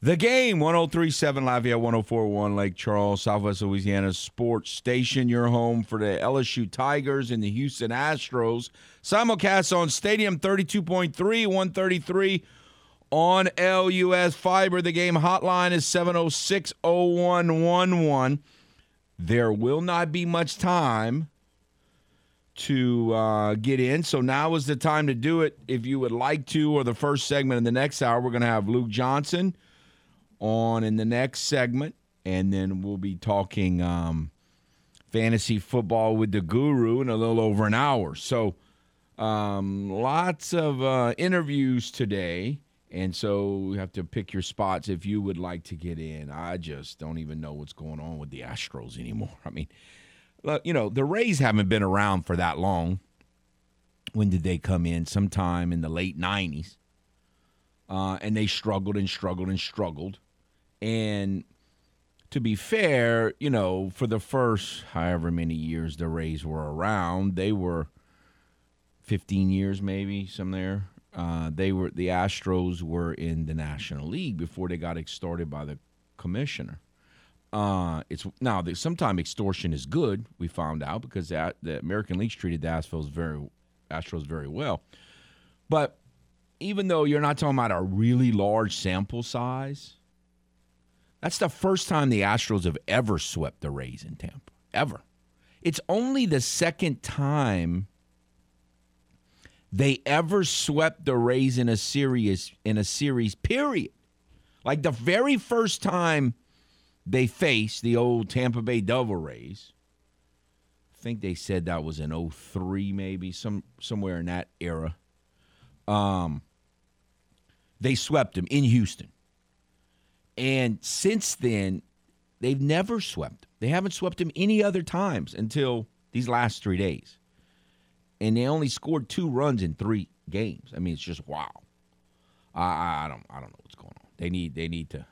the game 1037 Lafayette 1041 Lake Charles, Southwest Louisiana sports station. Your home for the LSU Tigers and the Houston Astros. Simulcast on Stadium 32.3, 133 on LUS Fiber. The game hotline is 706 0111. There will not be much time to uh, get in. So now is the time to do it if you would like to, or the first segment in the next hour. We're going to have Luke Johnson on in the next segment, and then we'll be talking um, fantasy football with the guru in a little over an hour. So um, lots of uh, interviews today. And so you have to pick your spots if you would like to get in. I just don't even know what's going on with the Astros anymore. I mean, look, you know, the Rays haven't been around for that long. When did they come in? Sometime in the late 90s. Uh, and they struggled and struggled and struggled. And to be fair, you know, for the first however many years the Rays were around, they were 15 years maybe, some there. Uh, they were the Astros were in the National League before they got extorted by the commissioner. Uh, it's now that sometimes extortion is good. We found out because that the American League treated the Astros very Astros very well, but even though you're not talking about a really large sample size, that's the first time the Astros have ever swept the Rays in Tampa. Ever. It's only the second time they ever swept the Rays in a series in a series period. Like the very first time they faced the old Tampa Bay Devil Rays. I think they said that was in 03 maybe, some somewhere in that era. Um they swept them in Houston. And since then, they've never swept. They haven't swept them any other times until these last 3 days and they only scored two runs in three games. I mean, it's just wow. I, I don't I don't know what's going on. They need they need to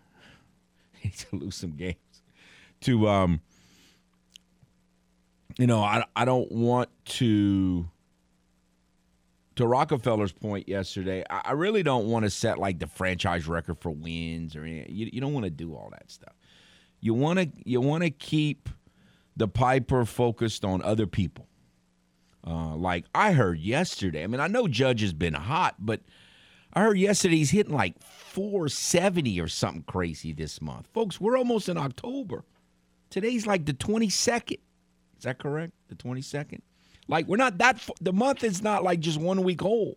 need to lose some games to um you know I I don't want to to Rockefeller's point yesterday. I, really don't want to set like the franchise record for wins or anything. You you don't want to do all that stuff. You want to you want to keep the Piper focused on other people uh, like I heard yesterday. I mean, I know Judge has been hot, but I heard yesterday he's hitting like 470 or something crazy this month. Folks, we're almost in October. Today's like the 22nd. Is that correct? The 22nd? Like we're not that the month is not like just one week old.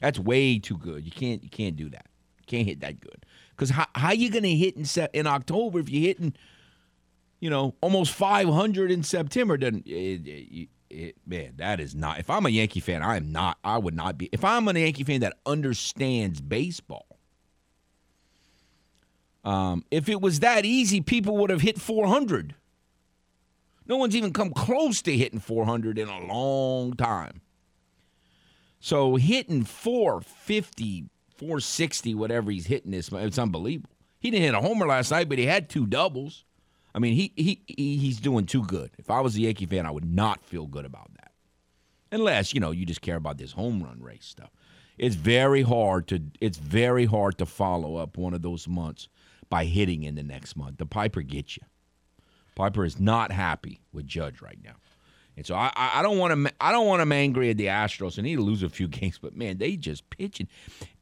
That's way too good. You can't you can't do that. You can't hit that good. Cuz how how you going to hit in se- in October if you're hitting you know, almost 500 in September then it, it, it, man, that is not. If I'm a Yankee fan, I am not. I would not be. If I'm a Yankee fan that understands baseball, um, if it was that easy, people would have hit 400. No one's even come close to hitting 400 in a long time. So hitting 450, 460, whatever he's hitting this, it's unbelievable. He didn't hit a homer last night, but he had two doubles. I mean, he, he, he he's doing too good. If I was a Yankee fan, I would not feel good about that. Unless, you know, you just care about this home run race stuff. It's very hard to it's very hard to follow up one of those months by hitting in the next month. The Piper gets you. Piper is not happy with Judge right now. And so I, I don't want to I don't want him angry at the Astros. I need to lose a few games, but man, they just pitching.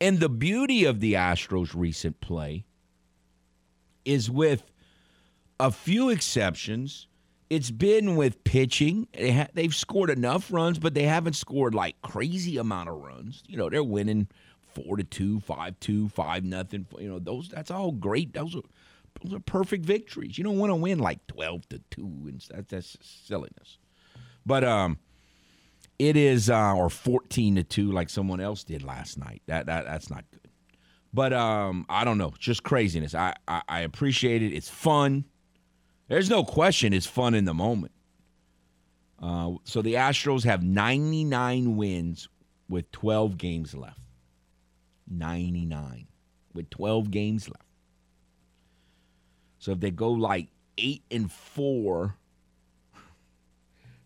And the beauty of the Astros' recent play is with a few exceptions. It's been with pitching. They ha- they've scored enough runs, but they haven't scored like crazy amount of runs. You know, they're winning four to two, five two, five nothing. You know, those that's all great. Those are those are perfect victories. You don't want to win like twelve to two, and that, that's silliness. But um, it is uh, or fourteen to two, like someone else did last night. That that that's not good. But um, I don't know, just craziness. I, I I appreciate it. It's fun. There's no question it's fun in the moment. Uh, so the Astros have 99 wins with 12 games left. 99 with 12 games left. So if they go like 8 and 4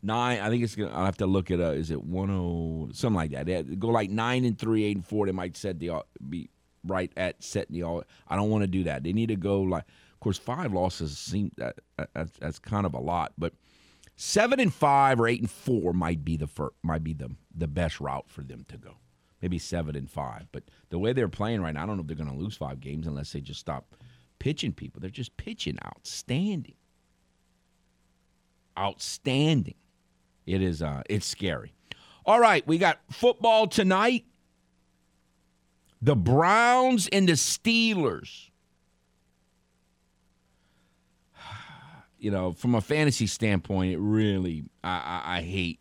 nine. I think it's gonna. I'll have to look at. Uh, is it one oh something like that? They go like nine and three, eight and four. They might set the be right at setting the all. I don't want to do that. They need to go like. Of course, five losses seem that that's, that's kind of a lot, but seven and five or eight and four might be the first, might be the the best route for them to go. Maybe seven and five, but the way they're playing right now, I don't know if they're going to lose five games unless they just stop pitching people. They're just pitching outstanding, outstanding. It is uh it's scary. All right, we got football tonight. The Browns and the Steelers. You know, from a fantasy standpoint, it really I, I, I hate.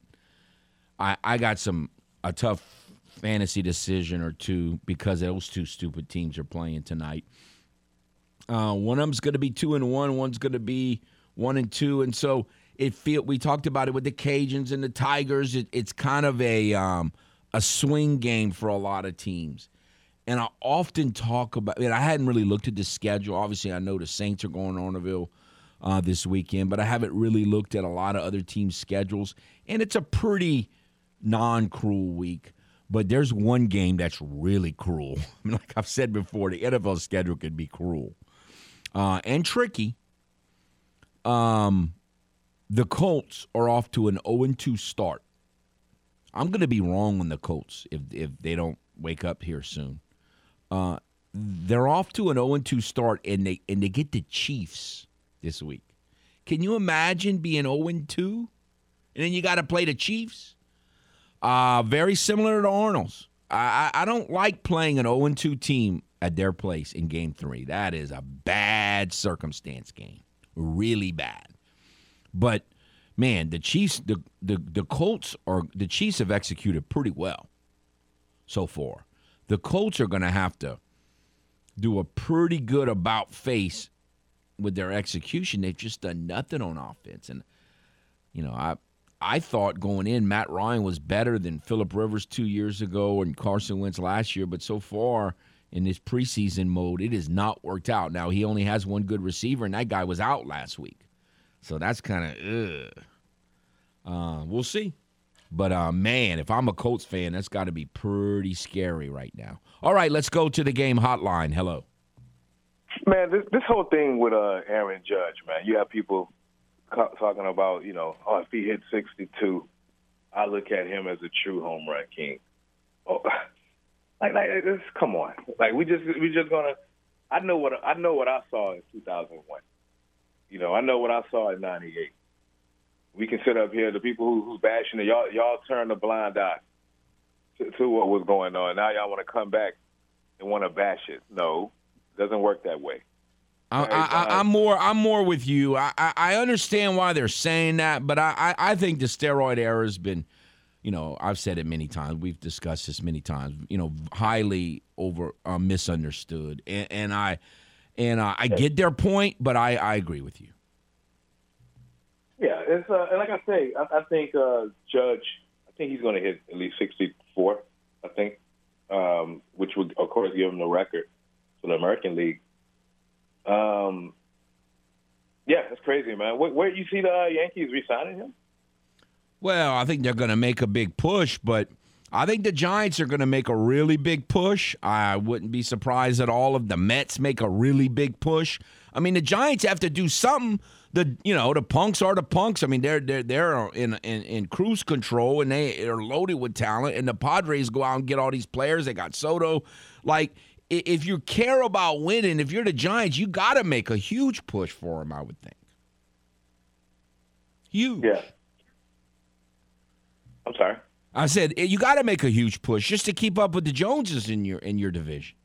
I I got some a tough fantasy decision or two because those two stupid teams are playing tonight. Uh, one of them's going to be two and one. One's going to be one and two, and so it feel we talked about it with the Cajuns and the Tigers. It, it's kind of a um, a swing game for a lot of teams. And I often talk about. I, mean, I hadn't really looked at the schedule. Obviously, I know the Saints are going to Orneville uh, this weekend, but I haven't really looked at a lot of other teams' schedules. And it's a pretty non-cruel week. But there's one game that's really cruel. I mean, like I've said before, the NFL schedule can be cruel uh, and tricky. Um, the Colts are off to an 0 2 start. I'm going to be wrong on the Colts if, if they don't wake up here soon. Uh, they're off to an 0 2 start, and they, and they get the Chiefs this week. Can you imagine being 0 2? And then you got to play the Chiefs? Uh, very similar to Arnold's. I, I don't like playing an 0 2 team at their place in game three. That is a bad circumstance game. Really bad. But man, the Chiefs, the the the Colts are the Chiefs have executed pretty well so far. The Colts are going to have to do a pretty good about face with their execution. They've just done nothing on offense, and you know, I I thought going in, Matt Ryan was better than Philip Rivers two years ago and Carson Wentz last year, but so far in this preseason mode, it has not worked out. Now he only has one good receiver, and that guy was out last week. So that's kind of, uh, we'll see. But uh, man, if I'm a Colts fan, that's got to be pretty scary right now. All right, let's go to the game hotline. Hello. Man, this this whole thing with uh, Aaron Judge, man, you have people talking about, you know, oh, if he hit 62, I look at him as a true home run king. Oh, like, like, this, come on, like we just we just gonna. I know what I know what I saw in 2001. You know, I know what I saw in '98. We can sit up here, the people who, who's bashing it, y'all, y'all turn a blind eye to, to what was going on. Now y'all want to come back and want to bash it. No, it doesn't work that way. I, am more. I'm more with you. I, I, I understand why they're saying that, but I, I, I think the steroid era has been, you know, I've said it many times. We've discussed this many times. You know, highly over uh, misunderstood, and, and I, and uh, I get their point, but I, I agree with you. Yeah, it's uh, and like I say, I, I think uh, Judge. I think he's going to hit at least sixty-four. I think, um, which would of course give him the record for the American League. Um, yeah, that's crazy, man. Where, where you see the uh, Yankees re-signing him? Well, I think they're going to make a big push, but I think the Giants are going to make a really big push. I wouldn't be surprised at all if the Mets make a really big push. I mean, the Giants have to do something. The you know the punks are the punks. I mean, they're they're they're in in, in cruise control and they are loaded with talent. And the Padres go out and get all these players. They got Soto. Like if you care about winning, if you're the Giants, you got to make a huge push for them. I would think. Huge. Yeah. I'm sorry. I said eh, you got to make a huge push just to keep up with the Joneses in your in your division.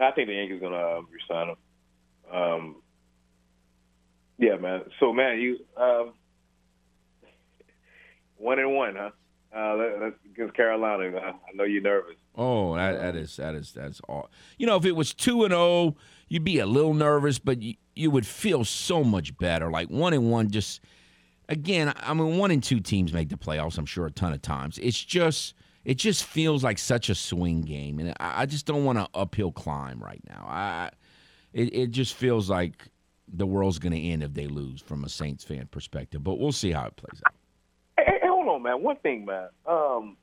I think the Yankees gonna uh, resign him. Um, yeah, man. So, man, you um, one and one, huh? Uh, that's against Carolina. I know you're nervous. Oh, that, that is that is that's all. You know, if it was two and zero, oh, you'd be a little nervous, but you, you would feel so much better. Like one and one, just again, I mean, one and two teams make the playoffs. I'm sure a ton of times. It's just it just feels like such a swing game, and I, I just don't want to uphill climb right now. I it, it just feels like the world's going to end if they lose from a Saints fan perspective. But we'll see how it plays out. Hey, hey, hold on, man. One thing, man. Um,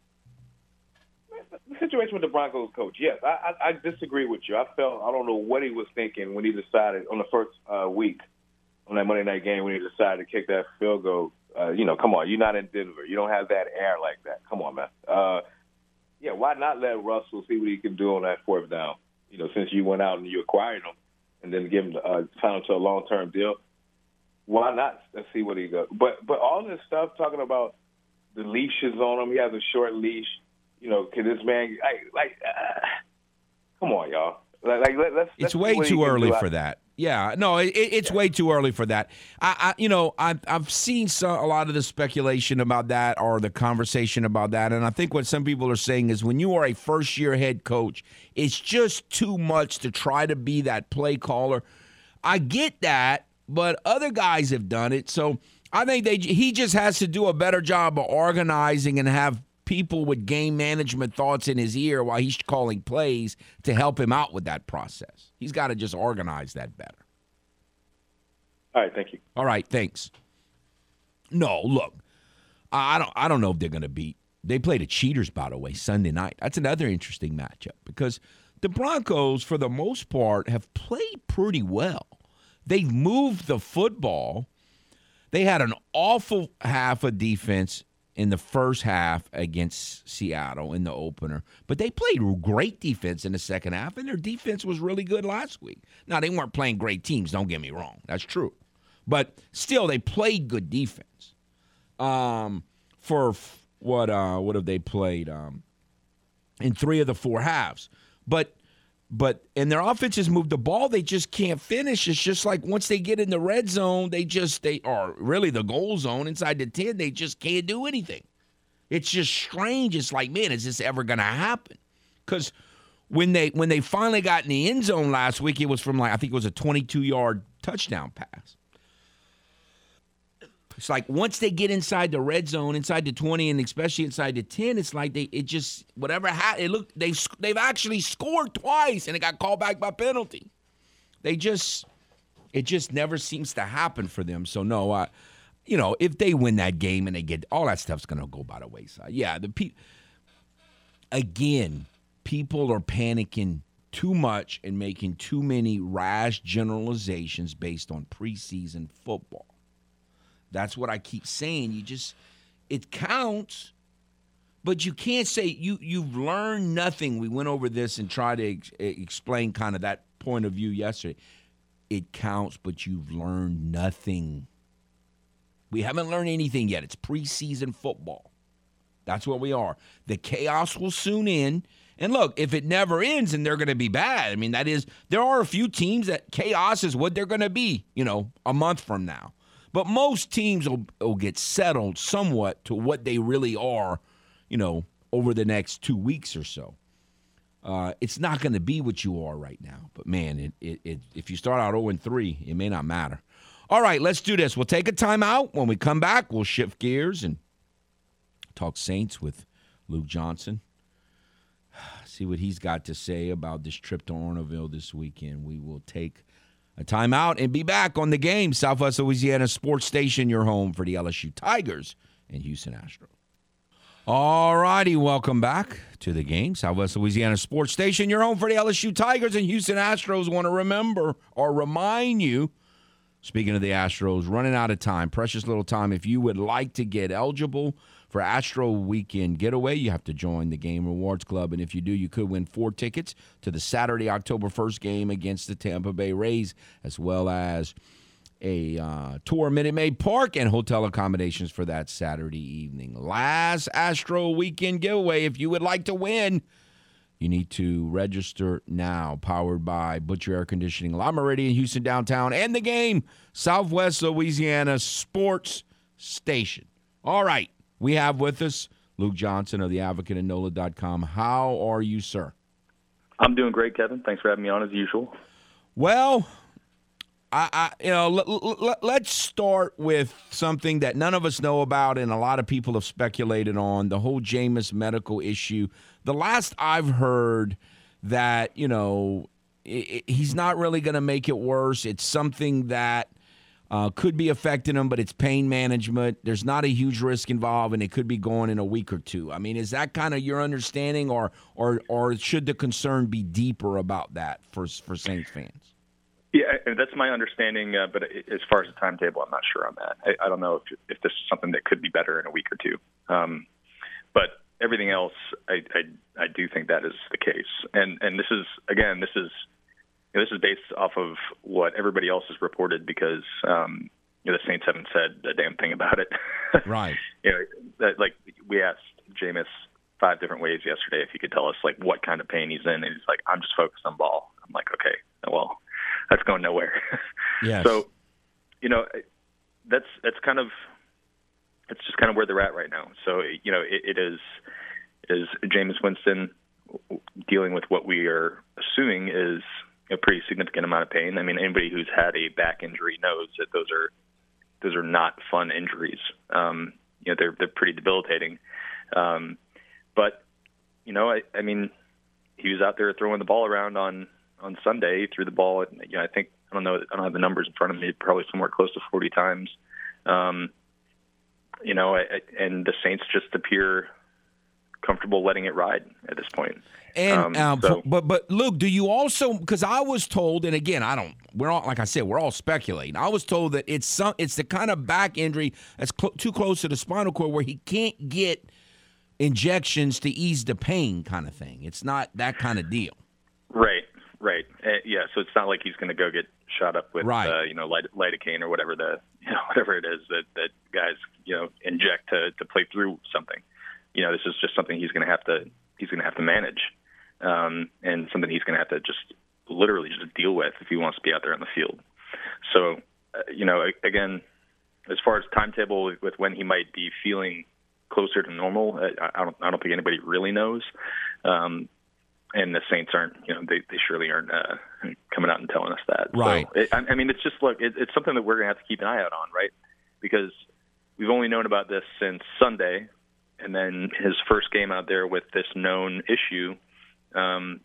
the situation with the Broncos coach. Yes, I, I, I disagree with you. I felt I don't know what he was thinking when he decided on the first uh, week on that Monday night game when he decided to kick that field goal. Uh, you know, come on, you're not in Denver. You don't have that air like that. Come on, man. Uh, yeah, why not let Russell see what he can do on that fourth down? You know, since you went out and you acquired him, and then give him uh, sign to a long term deal. Why not? Let's see what he does. But but all this stuff talking about the leashes on him. He has a short leash. You know, can this man like like? Uh, come on, y'all. Like, like let, us It's way too early for that. Yeah, no, it, it's yeah. way too early for that. I, I you know, I've I've seen some, a lot of the speculation about that or the conversation about that, and I think what some people are saying is when you are a first year head coach, it's just too much to try to be that play caller. I get that, but other guys have done it, so I think they he just has to do a better job of organizing and have people with game management thoughts in his ear while he's calling plays to help him out with that process. He's got to just organize that better. All right, thank you. All right, thanks. No, look, I don't. I don't know if they're going to beat. They played the Cheaters, by the way, Sunday night. That's another interesting matchup because the Broncos, for the most part, have played pretty well. They've moved the football. They had an awful half of defense in the first half against Seattle in the opener, but they played great defense in the second half, and their defense was really good last week. Now, they weren't playing great teams, don't get me wrong. That's true. But still, they played good defense. Um, for what uh, what have they played? Um, in three of the four halves. But but and their offenses move the ball, they just can't finish. It's just like once they get in the red zone, they just they are really the goal zone inside the 10, they just can't do anything. It's just strange. It's like, man, is this ever gonna happen? Because when they when they finally got in the end zone last week, it was from like I think it was a 22 yard touchdown pass. It's like once they get inside the red zone, inside the 20, and especially inside the 10, it's like they it just whatever ha- it look they they've actually scored twice and it got called back by penalty. They just it just never seems to happen for them. So no, I you know, if they win that game and they get all that stuff's to go by the wayside. Yeah, the pe- again, people are panicking too much and making too many rash generalizations based on preseason football. That's what I keep saying. You just it counts, but you can't say you you've learned nothing. We went over this and tried to ex- explain kind of that point of view yesterday. It counts, but you've learned nothing. We haven't learned anything yet. It's preseason football. That's what we are. The chaos will soon end. And look, if it never ends and they're going to be bad, I mean, that is, there are a few teams that chaos is what they're going to be, you know, a month from now. But most teams will, will get settled somewhat to what they really are, you know, over the next two weeks or so. Uh, it's not going to be what you are right now. But man, it, it, it, if you start out 0 and 3, it may not matter. All right, let's do this. We'll take a timeout. When we come back, we'll shift gears and talk Saints with Luke Johnson. See what he's got to say about this trip to Orneville this weekend. We will take a timeout and be back on the game. Southwest Louisiana Sports Station, your home for the LSU Tigers and Houston Astros. All righty, welcome back to the game. Southwest Louisiana Sports Station, your home for the LSU Tigers and Houston Astros. Want to remember or remind you, speaking of the Astros, running out of time, precious little time. If you would like to get eligible for Astro Weekend Getaway, you have to join the Game Rewards Club. And if you do, you could win four tickets to the Saturday, October 1st game against the Tampa Bay Rays, as well as a uh, tour Minute Maid Park and hotel accommodations for that Saturday evening. Last Astro Weekend Giveaway. If you would like to win, you need to register now. Powered by Butcher Air Conditioning, Le Méridien, Houston downtown, and the game, Southwest Louisiana Sports Station. All right. We have with us Luke Johnson of the Advocate and NOLA.com. How are you, sir? I'm doing great, Kevin. Thanks for having me on as usual. Well, I, I you know, l- l- let's start with something that none of us know about, and a lot of people have speculated on the whole Jameis medical issue. The last I've heard that you know it, it, he's not really going to make it worse. It's something that uh, could be affecting him, but it's pain management. There's not a huge risk involved, and it could be going in a week or two. I mean, is that kind of your understanding, or or or should the concern be deeper about that for for Saints fans? Yeah, that's my understanding. Uh, but as far as the timetable, I'm not sure on that. I, I don't know if if this is something that could be better in a week or two. Um, but everything else, I, I I do think that is the case. And and this is again, this is know, this is based off of what everybody else has reported because um, you know, the Saints haven't said a damn thing about it. Right. you know, that, like we asked Jameis five different ways yesterday if he could tell us like what kind of pain he's in, and he's like, "I'm just focused on ball." I'm like, "Okay, well, that's going nowhere." Yes. So, you know, that's that's kind of it's just kind of where they're at right now. So, you know, it, it is is Jameis Winston dealing with what we are assuming is a pretty significant amount of pain. I mean, anybody who's had a back injury knows that those are those are not fun injuries. Um, you know, they're they're pretty debilitating. Um, but you know, I, I mean, he was out there throwing the ball around on on Sunday. He threw the ball. You know, I think I don't know. I don't have the numbers in front of me. Probably somewhere close to 40 times. Um, you know, I, and the Saints just appear comfortable letting it ride at this point. And Um, um, so- but but Luke, do you also because I was told, and again, I don't. We're all like I said, we're all speculating. I was told that it's some. It's the kind of back injury that's cl- too close to the spinal cord where he can't get injections to ease the pain, kind of thing. It's not that kind of deal. Right, right. Uh, yeah, so it's not like he's going to go get shot up with, Right. uh, you know, light, lidocaine or whatever the, you know, whatever it is that that guys, you know, inject to to play through something. You know, this is just something he's going to have to he's going to have to manage, um, and something he's going to have to just literally just deal with if he wants to be out there on the field. So, uh, you know, again, as far as timetable with, with when he might be feeling closer to normal, I, I don't I don't think anybody really knows. Um, and the Saints aren't, you know, they, they surely aren't uh, coming out and telling us that. Right. So, it, I, I mean, it's just look, it, it's something that we're going to have to keep an eye out on, right? Because we've only known about this since Sunday, and then his first game out there with this known issue, um,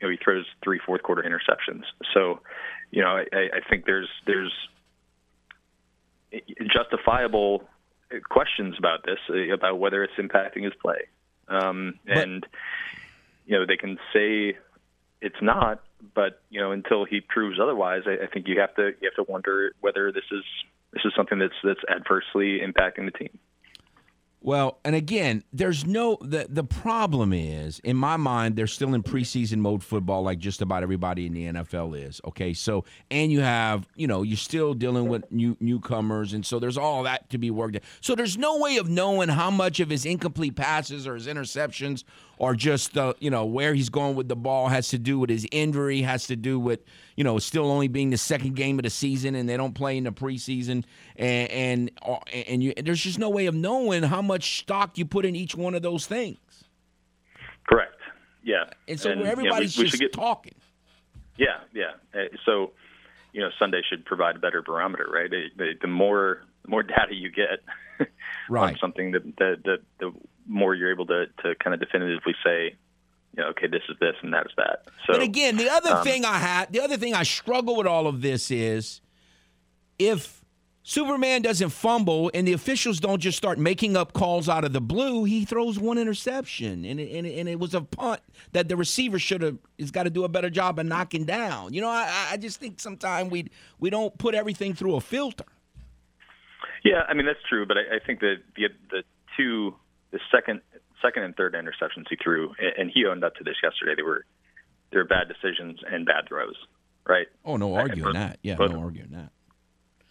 you know, he throws three fourth quarter interceptions. So, you know, I, I think there's there's justifiable questions about this, uh, about whether it's impacting his play. Um, and you know, they can say it's not, but you know, until he proves otherwise, I, I think you have to you have to wonder whether this is this is something that's that's adversely impacting the team. Well, and again, there's no the the problem is in my mind they're still in preseason mode football like just about everybody in the NFL is. Okay, so and you have you know you're still dealing with new newcomers, and so there's all that to be worked. out. So there's no way of knowing how much of his incomplete passes or his interceptions or just uh, you know where he's going with the ball has to do with his injury, has to do with you know still only being the second game of the season and they don't play in the preseason, and and uh, and you, there's just no way of knowing how much stock you put in each one of those things. Correct. Yeah. And so you know, everybody's we, we just get, talking. Yeah, yeah. Uh, So, you know, Sunday should provide a better barometer, right? The, more the more data you get on something, the, the the the more you're able to to kind of definitively say, you know, okay, this is this and that is that. So, But again, the other um, thing I had, the other thing I struggle with all of this is if Superman doesn't fumble and the officials don't just start making up calls out of the blue, he throws one interception, and it, and it, and it was a punt that the receiver should have has got to do a better job of knocking down. You know, I, I just think sometimes we we don't put everything through a filter. Yeah, I mean that's true, but I, I think that the the two the second second and third interceptions he threw, and he owned up to this yesterday. They were they were bad decisions and bad throws, right? Oh, no arguing that. Yeah, no arguing that.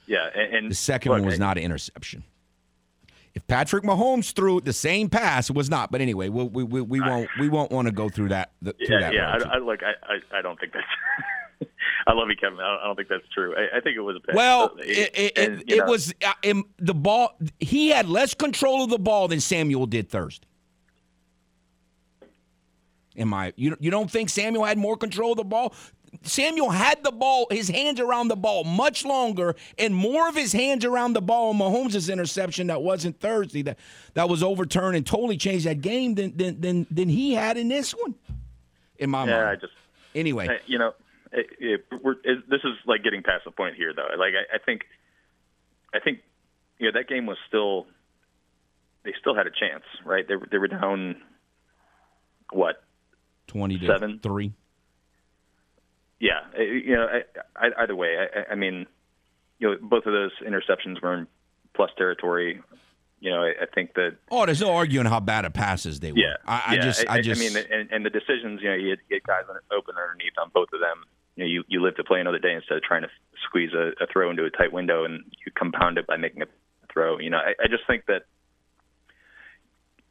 Yeah, and, and The second look, one was I- not an interception. If Patrick Mahomes threw the same pass, it was not. But anyway, we, we, we, we won't we won't want to go through that. The, through Yeah, that yeah. I, I look. I, I, I don't think that's. I love you, Kevin. I don't, I think that's true. I, I think it was a pick. well, it, it, and, it, it was uh, in the ball. He had less control of the ball than Samuel did Thursday. Am my You you don't think Samuel had more control of the ball? Samuel had the ball, his hands around the ball much longer, and more of his hands around the ball on Mahomes' interception that wasn't Thursday that that was overturned and totally changed that game than than than, than he had in this one. In my yeah, mind. I just anyway, I- you know, it, it, we're, it, this is like getting past the point here, though. Like I, I think, I think, you know, that game was still, they still had a chance, right? They they were down, what? Twenty to seven. three. Yeah, uh, you know, I, I, either way, I, I mean, you know, both of those interceptions were in plus territory. You know, I, think that Oh, there's no arguing how bad of passes they were. Yeah, I, I yeah. just, I, just, I mean, and, and the decisions, you know, you had, you had guys open underneath on both of them. You know, you, you live to play another day instead of trying to squeeze a, a throw into a tight window, and you compound it by making a throw. You know, I, I just think that,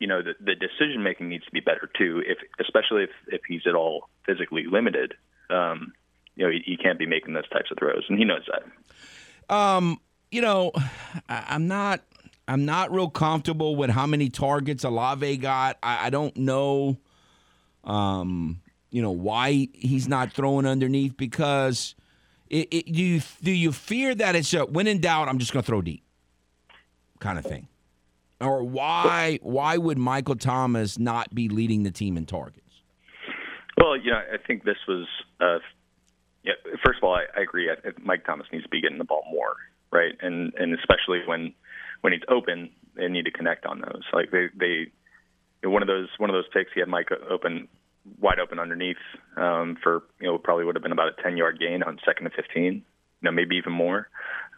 you know, the, the decision making needs to be better too. If especially if if he's at all physically limited, um, you know, he, he can't be making those types of throws, and he knows that. Um, you know, I, I'm not I'm not real comfortable with how many targets Olave got. I, I don't know um, you know, why he's not throwing underneath because it, it, do you do you fear that it's a when in doubt, I'm just gonna throw deep kind of thing? Or why why would Michael Thomas not be leading the team in targets? Well, you know, I think this was. Uh, yeah, first of all, I, I agree. I, Mike Thomas needs to be getting the ball more, right? And and especially when when he's open, they need to connect on those. Like they they one of those one of those picks, he had Mike open wide open underneath um, for you know probably would have been about a ten yard gain on second and fifteen, you know maybe even more.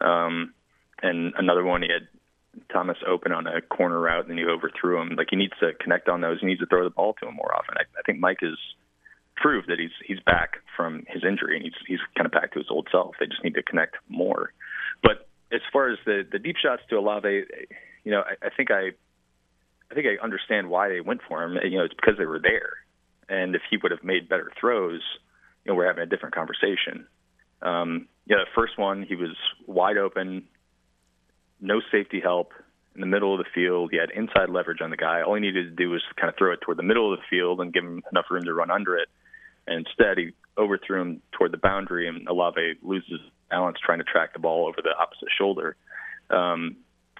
Um, and another one, he had Thomas open on a corner route, and he overthrew him. Like he needs to connect on those. He needs to throw the ball to him more often. I, I think Mike is proved that he's he's back from his injury and he's he's kind of back to his old self. They just need to connect more. But as far as the the deep shots to Olave, you know, I, I think I I think I understand why they went for him. You know, it's because they were there. And if he would have made better throws, you know, we're having a different conversation. Um, yeah, the first one he was wide open, no safety help in the middle of the field. He had inside leverage on the guy. All he needed to do was kind of throw it toward the middle of the field and give him enough room to run under it. And instead, he overthrew him toward the boundary, and Olave loses balance trying to track the ball over the opposite shoulder. Um,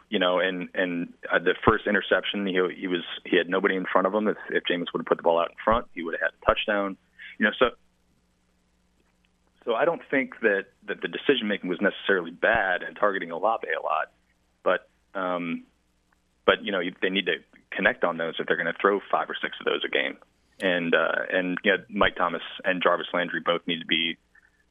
you know, and and uh, the first interception, he he was he had nobody in front of him. If if James would have put the ball out in front, he would have had a touchdown. You know, so so I don't think that that the decision making was necessarily bad and targeting Olave a lot, um, but you know they need to connect on those if they're going to throw five or six of those a game. And uh, and you know, Mike Thomas and Jarvis Landry both need to be,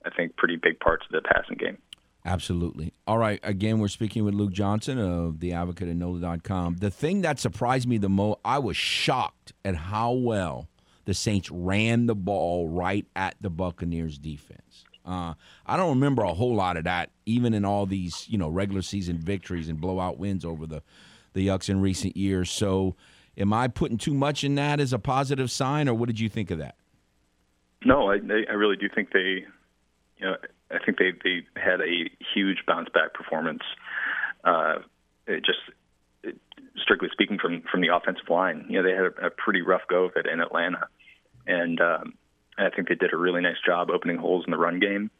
I think, pretty big parts of the passing game. Absolutely. All right. Again, we're speaking with Luke Johnson of the Advocate and NOLA.com. The thing that surprised me the most, I was shocked at how well the Saints ran the ball right at the Buccaneers defense. Uh, I don't remember a whole lot of that, even in all these you know regular season victories and blowout wins over the the Yucks in recent years. So, am I putting too much in that as a positive sign, or what did you think of that? No, I, I really do think they, you know, I think they they had a huge bounce back performance. Uh, it just it, strictly speaking from from the offensive line, you know, they had a, a pretty rough go of it in Atlanta, and um, I think they did a really nice job opening holes in the run game.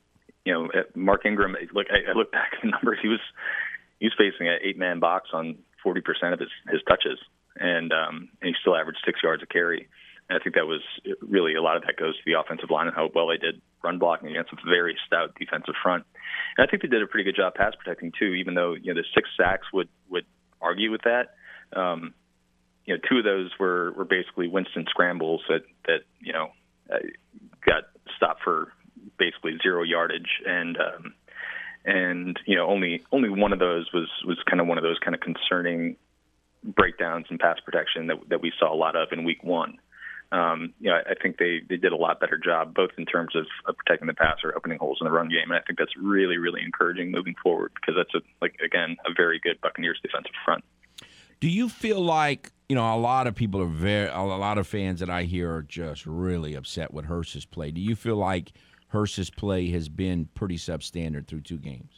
You know, Mark Ingram. Look, I, I look back at the numbers. He was he was facing an eight man box on forty percent of his his touches, and um, and he still averaged six yards a carry. And I think that was really a lot of that goes to the offensive line and how well they did run blocking against a very stout defensive front. And I think they did a pretty good job pass protecting too, even though you know the six sacks would would argue with that. Um, you know, two of those were were basically Winston scrambles that that you know uh, got stopped for basically zero yardage, and um, and you know only only one of those was was kind of one of those kind of concerning breakdowns in pass protection that that we saw a lot of in week one. Um, you know, I think they, they did a lot better job, both in terms of, of protecting the passer, opening holes in the run game, and I think that's really, really encouraging moving forward because that's a like again a very good Buccaneers defensive front. Do you feel like you know a lot of people are very a lot of fans that I hear are just really upset with Hurst's play? Do you feel like Hurst's play has been pretty substandard through two games?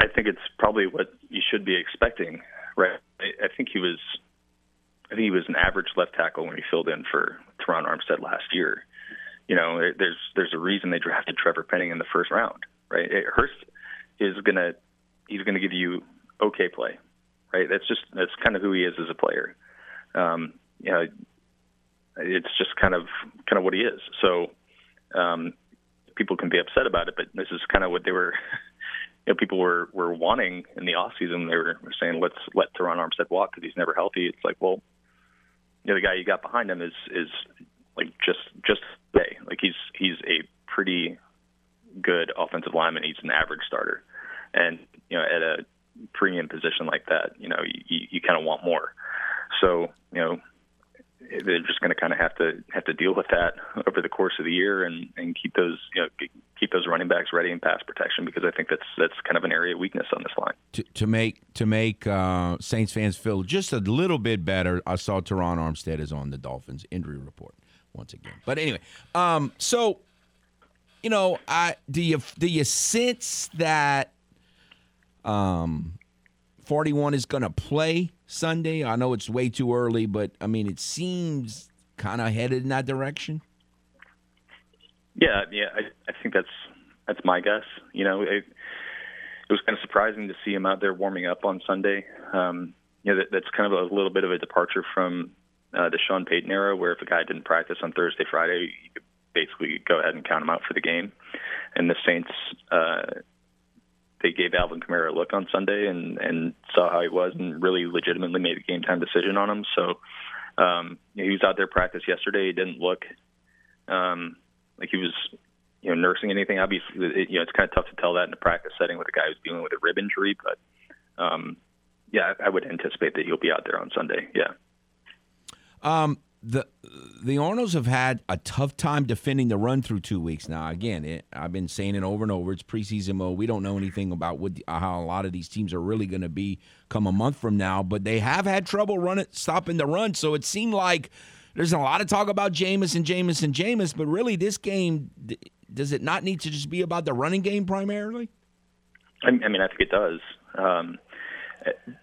I think it's probably what you should be expecting, right? I, think he was I think he was an average left tackle when he filled in for Terron Armstead last year. You know, there's there's a reason they drafted Trevor Penning in the first round, right? Hurst is gonna he's gonna give you okay play, right? That's just that's kind of who he is as a player. Um, you know, it's just kind of kind of what he is. So um, people can be upset about it, but this is kind of what they were. You know, people were were wanting in the off season. They were, saying, "Let's let Terron Armstead walk because he's never healthy." It's like, well, you know, the guy you got behind him is is like just just day. Like he's he's a pretty good offensive lineman. He's an average starter, and you know, at a premium position like that, you know, you, you kind of want more. So, you know, they're just going to kind of have to have to deal with that over the course of the year and and keep those you know keep those running backs ready in pass protection because I think that's that's kind of an area of weakness on this line. To, to make to make uh, Saints fans feel just a little bit better, I saw Terron Armstead is on the Dolphins injury report once again. But anyway, um, so you know, I do you do you sense that um, forty one is going to play? Sunday? I know it's way too early, but I mean, it seems kind of headed in that direction. Yeah, yeah, I, I think that's that's my guess. You know, it, it was kind of surprising to see him out there warming up on Sunday. Um, you know, that, that's kind of a little bit of a departure from uh, the Sean Payton era, where if a guy didn't practice on Thursday, Friday, you could basically go ahead and count him out for the game. And the Saints uh, they gave Alvin Kamara a look on Sunday and and saw how he was and really legitimately made a game time decision on him. So um, he was out there practice yesterday. He didn't look um, like he was you know nursing anything. Obviously, it, you know it's kind of tough to tell that in a practice setting with a guy who's dealing with a rib injury, but um, yeah, I would anticipate that he'll be out there on Sunday. Yeah. Um, the the Arnolds have had a tough time defending the run through two weeks now. Again, it, I've been saying it over and over. It's preseason mode. We don't know anything about what how a lot of these teams are really going to be come a month from now. But they have had trouble running stopping the run. So it seemed like there's a lot of talk about Jameis and Jameis and Jameis. But really, this game does it not need to just be about the running game primarily? I mean, I think it does. Um,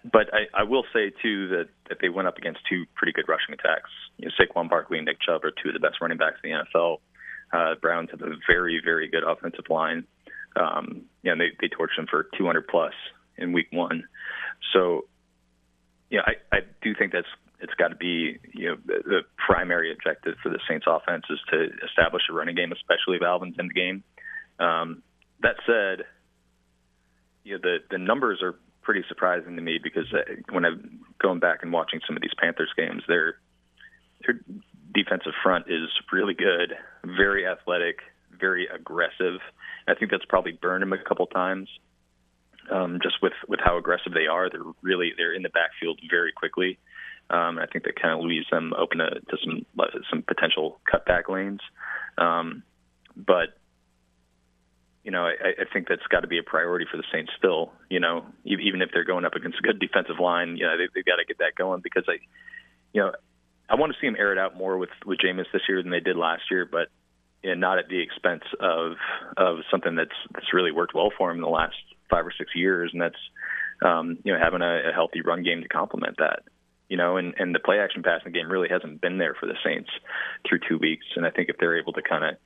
but I, I will say too that, that they went up against two pretty good rushing attacks. You know, Saquon Barkley and Nick Chubb are two of the best running backs in the NFL. Uh, Browns have a very, very good offensive line. Um, you know, they, they torched them for 200 plus in week one. So, yeah, I, I do think that's it's got to be you know the, the primary objective for the Saints offense is to establish a running game, especially if Alvin's in the game. Um, that said, you know the the numbers are pretty surprising to me because uh, when I'm going back and watching some of these Panthers games, their their defensive front is really good, very athletic, very aggressive. I think that's probably burned them a couple times. Um, just with with how aggressive they are, they're really they're in the backfield very quickly. Um, I think that kind of leaves them open to, to some some potential cutback lanes. Um, but you know, I, I think that's got to be a priority for the Saints still. You know, even if they're going up against a good defensive line, you know, they, they've got to get that going because I, you know, I want to see them air it out more with with Jameis this year than they did last year, but you not at the expense of of something that's that's really worked well for him in the last five or six years, and that's um, you know having a, a healthy run game to complement that. You know, and and the play action passing game really hasn't been there for the Saints through two weeks, and I think if they're able to kind of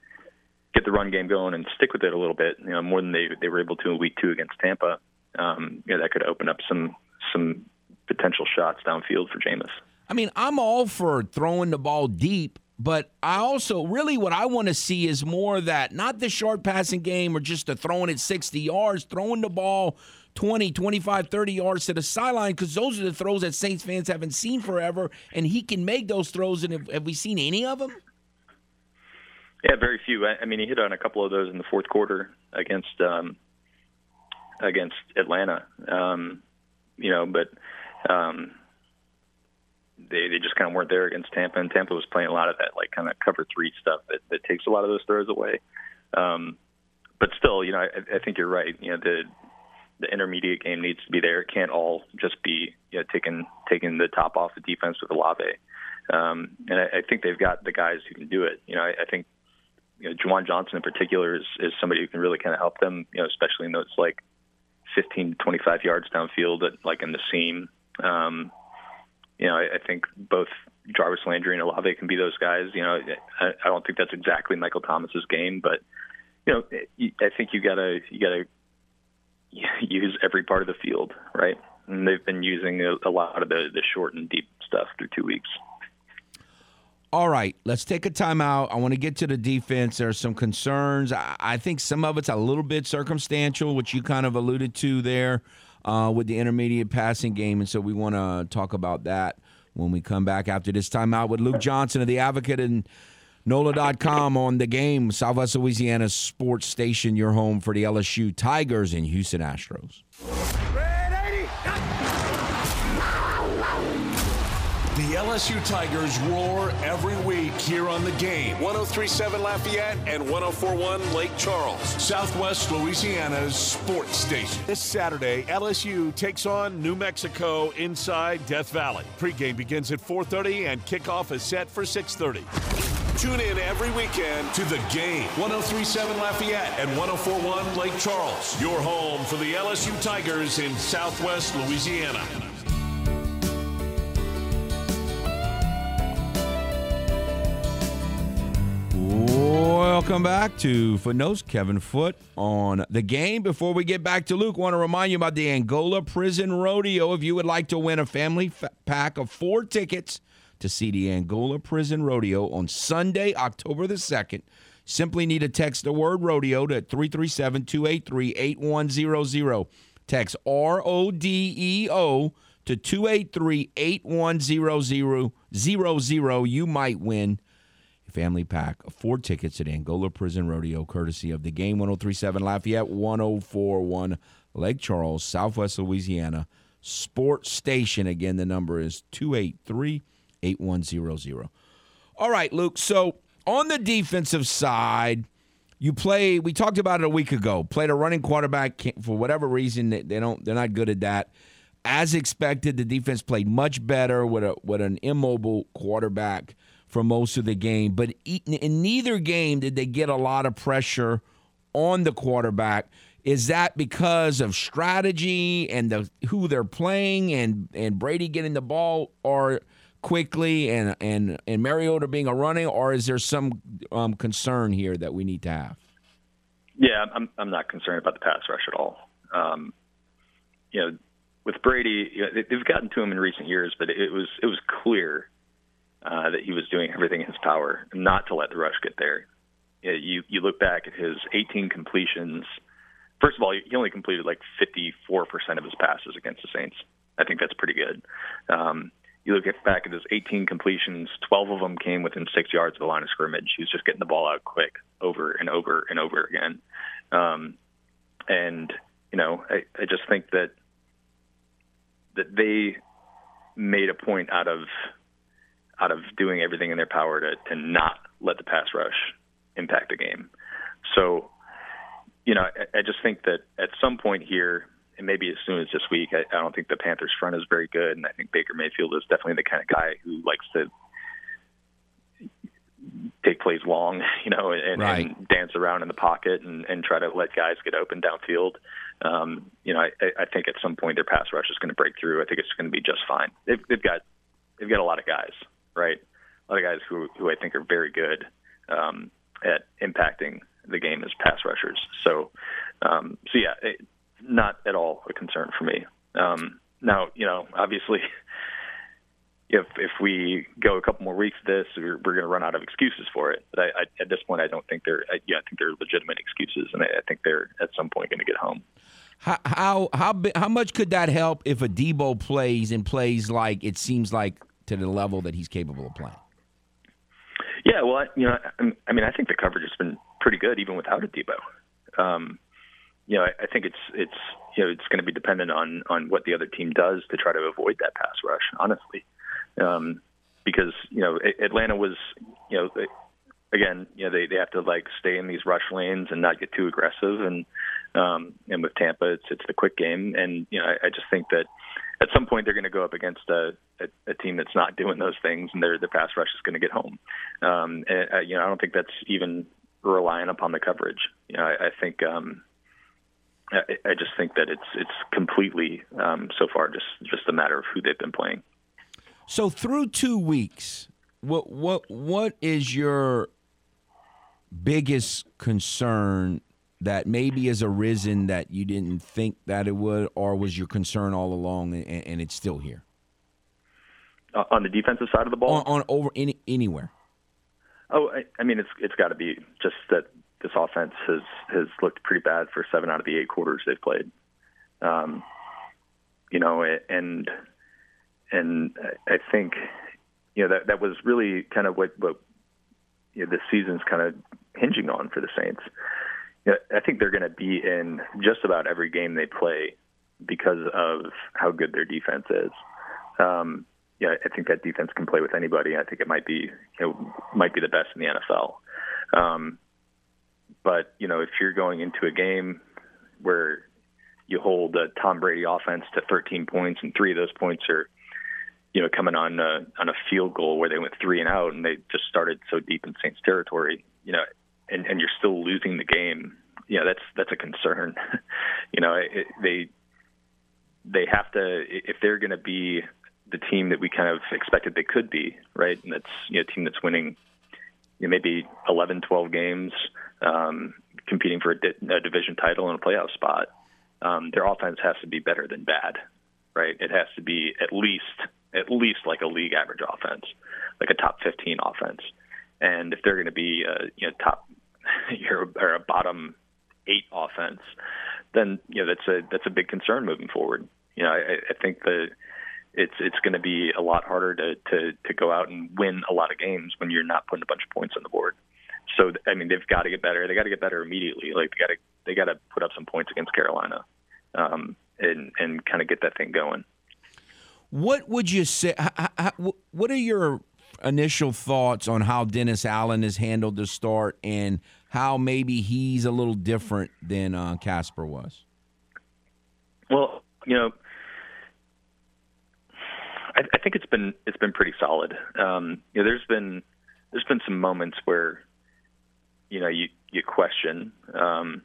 get the run game going and stick with it a little bit, you know, more than they they were able to in week two against Tampa. Um, you know, that could open up some some potential shots downfield for Jameis. I mean, I'm all for throwing the ball deep, but I also really what I want to see is more that not the short passing game or just the throwing it 60 yards, throwing the ball 20, 25, 30 yards to the sideline because those are the throws that Saints fans haven't seen forever, and he can make those throws. And have, have we seen any of them? Yeah, very few. I mean, he hit on a couple of those in the fourth quarter against um, against Atlanta. Um, you know, but um, they they just kind of weren't there against Tampa, and Tampa was playing a lot of that like kind of cover three stuff that that takes a lot of those throws away. Um, but still, you know, I, I think you're right. You know, the the intermediate game needs to be there. It can't all just be you know taking taking the top off the defense with Olave. Um, and I, I think they've got the guys who can do it. You know, I, I think you know, Juwan Johnson in particular is, is somebody who can really kind of help them, you know, especially in those like 15 to 25 yards downfield, at, like in the seam. Um, you know, I, I think both Jarvis Landry and Olave can be those guys. You know, I, I don't think that's exactly Michael Thomas's game, but you know, I think you gotta you gotta use every part of the field, right? And they've been using a, a lot of the the short and deep stuff through two weeks. All right, let's take a timeout. I want to get to the defense. There are some concerns. I, I think some of it's a little bit circumstantial, which you kind of alluded to there uh, with the intermediate passing game. And so we want to talk about that when we come back after this timeout with Luke Johnson of The Advocate and NOLA.com on the game, Southwest Louisiana Sports Station, your home for the LSU Tigers and Houston Astros. LSU Tigers roar every week here on the game. 1037 Lafayette and 1041 Lake Charles, Southwest Louisiana's sports station. This Saturday, LSU takes on New Mexico inside Death Valley. Pregame begins at 4:30 and kickoff is set for 6:30. Tune in every weekend to the game. 1037 Lafayette and 1041 Lake Charles, your home for the LSU Tigers in Southwest Louisiana. Welcome back to Footnotes. Kevin Foote on the game. Before we get back to Luke, want to remind you about the Angola Prison Rodeo. If you would like to win a family f- pack of four tickets to see the Angola Prison Rodeo on Sunday, October the 2nd, simply need to text the word rodeo to 337 283 8100. Text R O D E O to 283 8100. You might win family pack of four tickets at Angola Prison Rodeo, courtesy of the game 1037 Lafayette, 1041 Lake Charles, Southwest Louisiana Sports Station. Again, the number is 283 8100. All right, Luke. So on the defensive side, you play. We talked about it a week ago. Played a running quarterback for whatever reason. They don't. They're not good at that. As expected, the defense played much better with a with an immobile quarterback for most of the game. But in neither game did they get a lot of pressure on the quarterback. Is that because of strategy and the who they're playing and and Brady getting the ball or quickly and and and Mariota being a running, or is there some um, concern here that we need to have? Yeah, I'm I'm not concerned about the pass rush at all. Um, you know, with Brady, you know, they've gotten to him in recent years, but it was it was clear uh, that he was doing everything in his power not to let the rush get there. You you look back at his 18 completions. First of all, he only completed like 54% of his passes against the Saints. I think that's pretty good. Um, you look at back at his 18 completions, 12 of them came within six yards of the line of scrimmage. He was just getting the ball out quick over and over and over again. Um, and you know, I, I just think that that they made a point out of out of doing everything in their power to, to not let the pass rush impact the game. So, you know, I, I just think that at some point here, and maybe as soon as this week, I, I don't think the Panthers front is very good, and I think Baker Mayfield is definitely the kind of guy who likes to take plays long, you know, and, right. and dance around in the pocket and, and try to let guys get open downfield. Um, you know, I, I think at some point their pass rush is going to break through. I think it's going to be just fine. They've, they've got they've got a lot of guys right? A lot of guys who who I think are very good um, at impacting the game as pass rushers. So, um, so yeah, it, not at all a concern for me. Um, now, you know, obviously, if if we go a couple more weeks this, we're, we're going to run out of excuses for it. But I, I, at this point, I don't think they're. I, yeah, I think they're legitimate excuses, and I, I think they're at some point going to get home. How how how, how much could that help if a Deebo plays and plays like it seems like to the level that he's capable of playing? Yeah, well, I, you know, I mean, I think the coverage has been pretty good even without a Deebo. Um, you know, I, I think it's it's you know it's going to be dependent on on what the other team does to try to avoid that pass rush. Honestly, um, because you know Atlanta was you know again you know they they have to like stay in these rush lanes and not get too aggressive and um, and with Tampa it's it's the quick game and you know I, I just think that at some point they're going to go up against a, a, a team that's not doing those things, and their their pass rush is going to get home. Um, and, uh, you know, I don't think that's even relying upon the coverage. You know, I, I think um, I, I just think that it's it's completely um, so far just just a matter of who they've been playing. So through two weeks, what what what is your biggest concern that maybe has arisen that you didn't think that it would, or was your concern all along and, and it's still here? Uh, on the defensive side of the ball, on, on over any anywhere. Oh, I, I mean, it's it's got to be just that this offense has has looked pretty bad for seven out of the eight quarters they've played. Um, you know, and and I think you know that that was really kind of what what you know, this season's kind of hinging on for the Saints. You know, I think they're going to be in just about every game they play because of how good their defense is. Um, yeah, I think that defense can play with anybody. I think it might be you know might be the best in the NFL. Um, but you know, if you're going into a game where you hold a Tom Brady offense to 13 points, and three of those points are you know, coming on a, on a field goal where they went three and out and they just started so deep in Saints territory, you know, and, and you're still losing the game. You know, that's that's a concern. you know, it, they they have to if they're going to be the team that we kind of expected they could be, right? And that's you know, a team that's winning you know, maybe 11, 12 games, um, competing for a, di- a division title and a playoff spot. Um, their offense has to be better than bad, right? It has to be at least at least like a league average offense, like a top 15 offense. And if they're going to be a you know top or a bottom eight offense, then you know that's a that's a big concern moving forward. You know, I, I think the it's it's going to be a lot harder to to to go out and win a lot of games when you're not putting a bunch of points on the board. So I mean, they've got to get better. They got to get better immediately. Like they got to they got to put up some points against Carolina, um, and and kind of get that thing going. What would you say? what are your initial thoughts on how Dennis Allen has handled the start and how maybe he's a little different than uh, Casper was? Well, you know, I, I, think it's been it's been pretty solid. Um, you know, there's been there's been some moments where you know you you question. Um,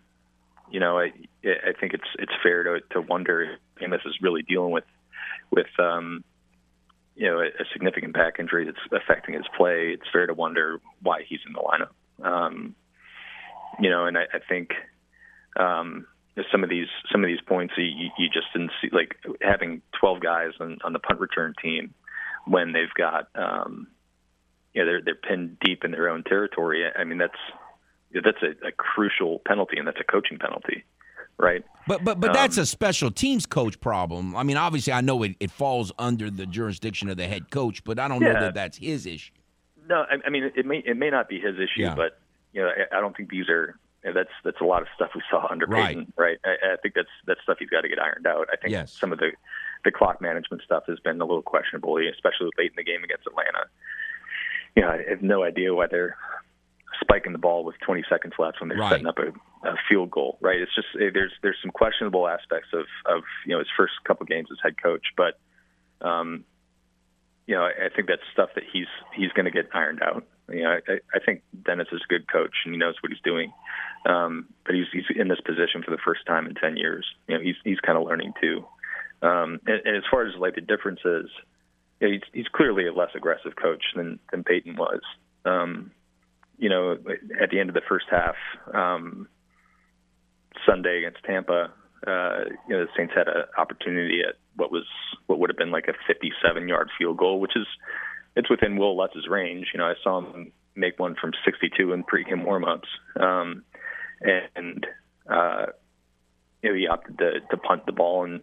you know, I I think it's it's fair to to wonder if Amos is really dealing with with um, you know a, a significant back injury that's affecting his play, it's fair to wonder why he's in the lineup. Um, you know, and I, I think um, some of these some of these points you, you just didn't see, like having 12 guys on, on the punt return team when they've got um, you know they're they're pinned deep in their own territory. I mean that's that's a, a crucial penalty, and that's a coaching penalty right? But but but um, that's a special teams coach problem. I mean, obviously, I know it, it falls under the jurisdiction of the head coach, but I don't yeah. know that that's his issue. No, I, I, mean it may it may not be his issue, yeah. but you know I, I, don't think these are. that's that's a lot of stuff we saw under right. Payton, right? I, I, think that's that's stuff he's got to get ironed out. I think yes. some of the the clock management stuff has been a little questionable, especially late in the game against Atlanta. You know, I have no idea why they're spiking the ball with 20 seconds left when they're right. setting up a, a, field goal, right? It's just eh, there's there's some questionable aspects of of you know his first couple games as head coach, but um, you know I, I think that's stuff that he's he's going to get ironed out. You know, I, I think Dennis is a good coach and he knows what he's doing, um, but he's he's in this position for the first time in 10 years. You know, he's he's kind of learning too. Um, and, and as far as like the differences, you know, he's he's clearly a less aggressive coach than than Payton was. Um, you know, at the end of the first half, um, Sunday against Tampa, uh, you know, the Saints had an opportunity at what was what would have been like a 57-yard field goal, which is it's within Wil Lutz's range. You know, I saw him make one from 62 in pre-game warmups, um, and uh, you know, he opted to, to punt the ball and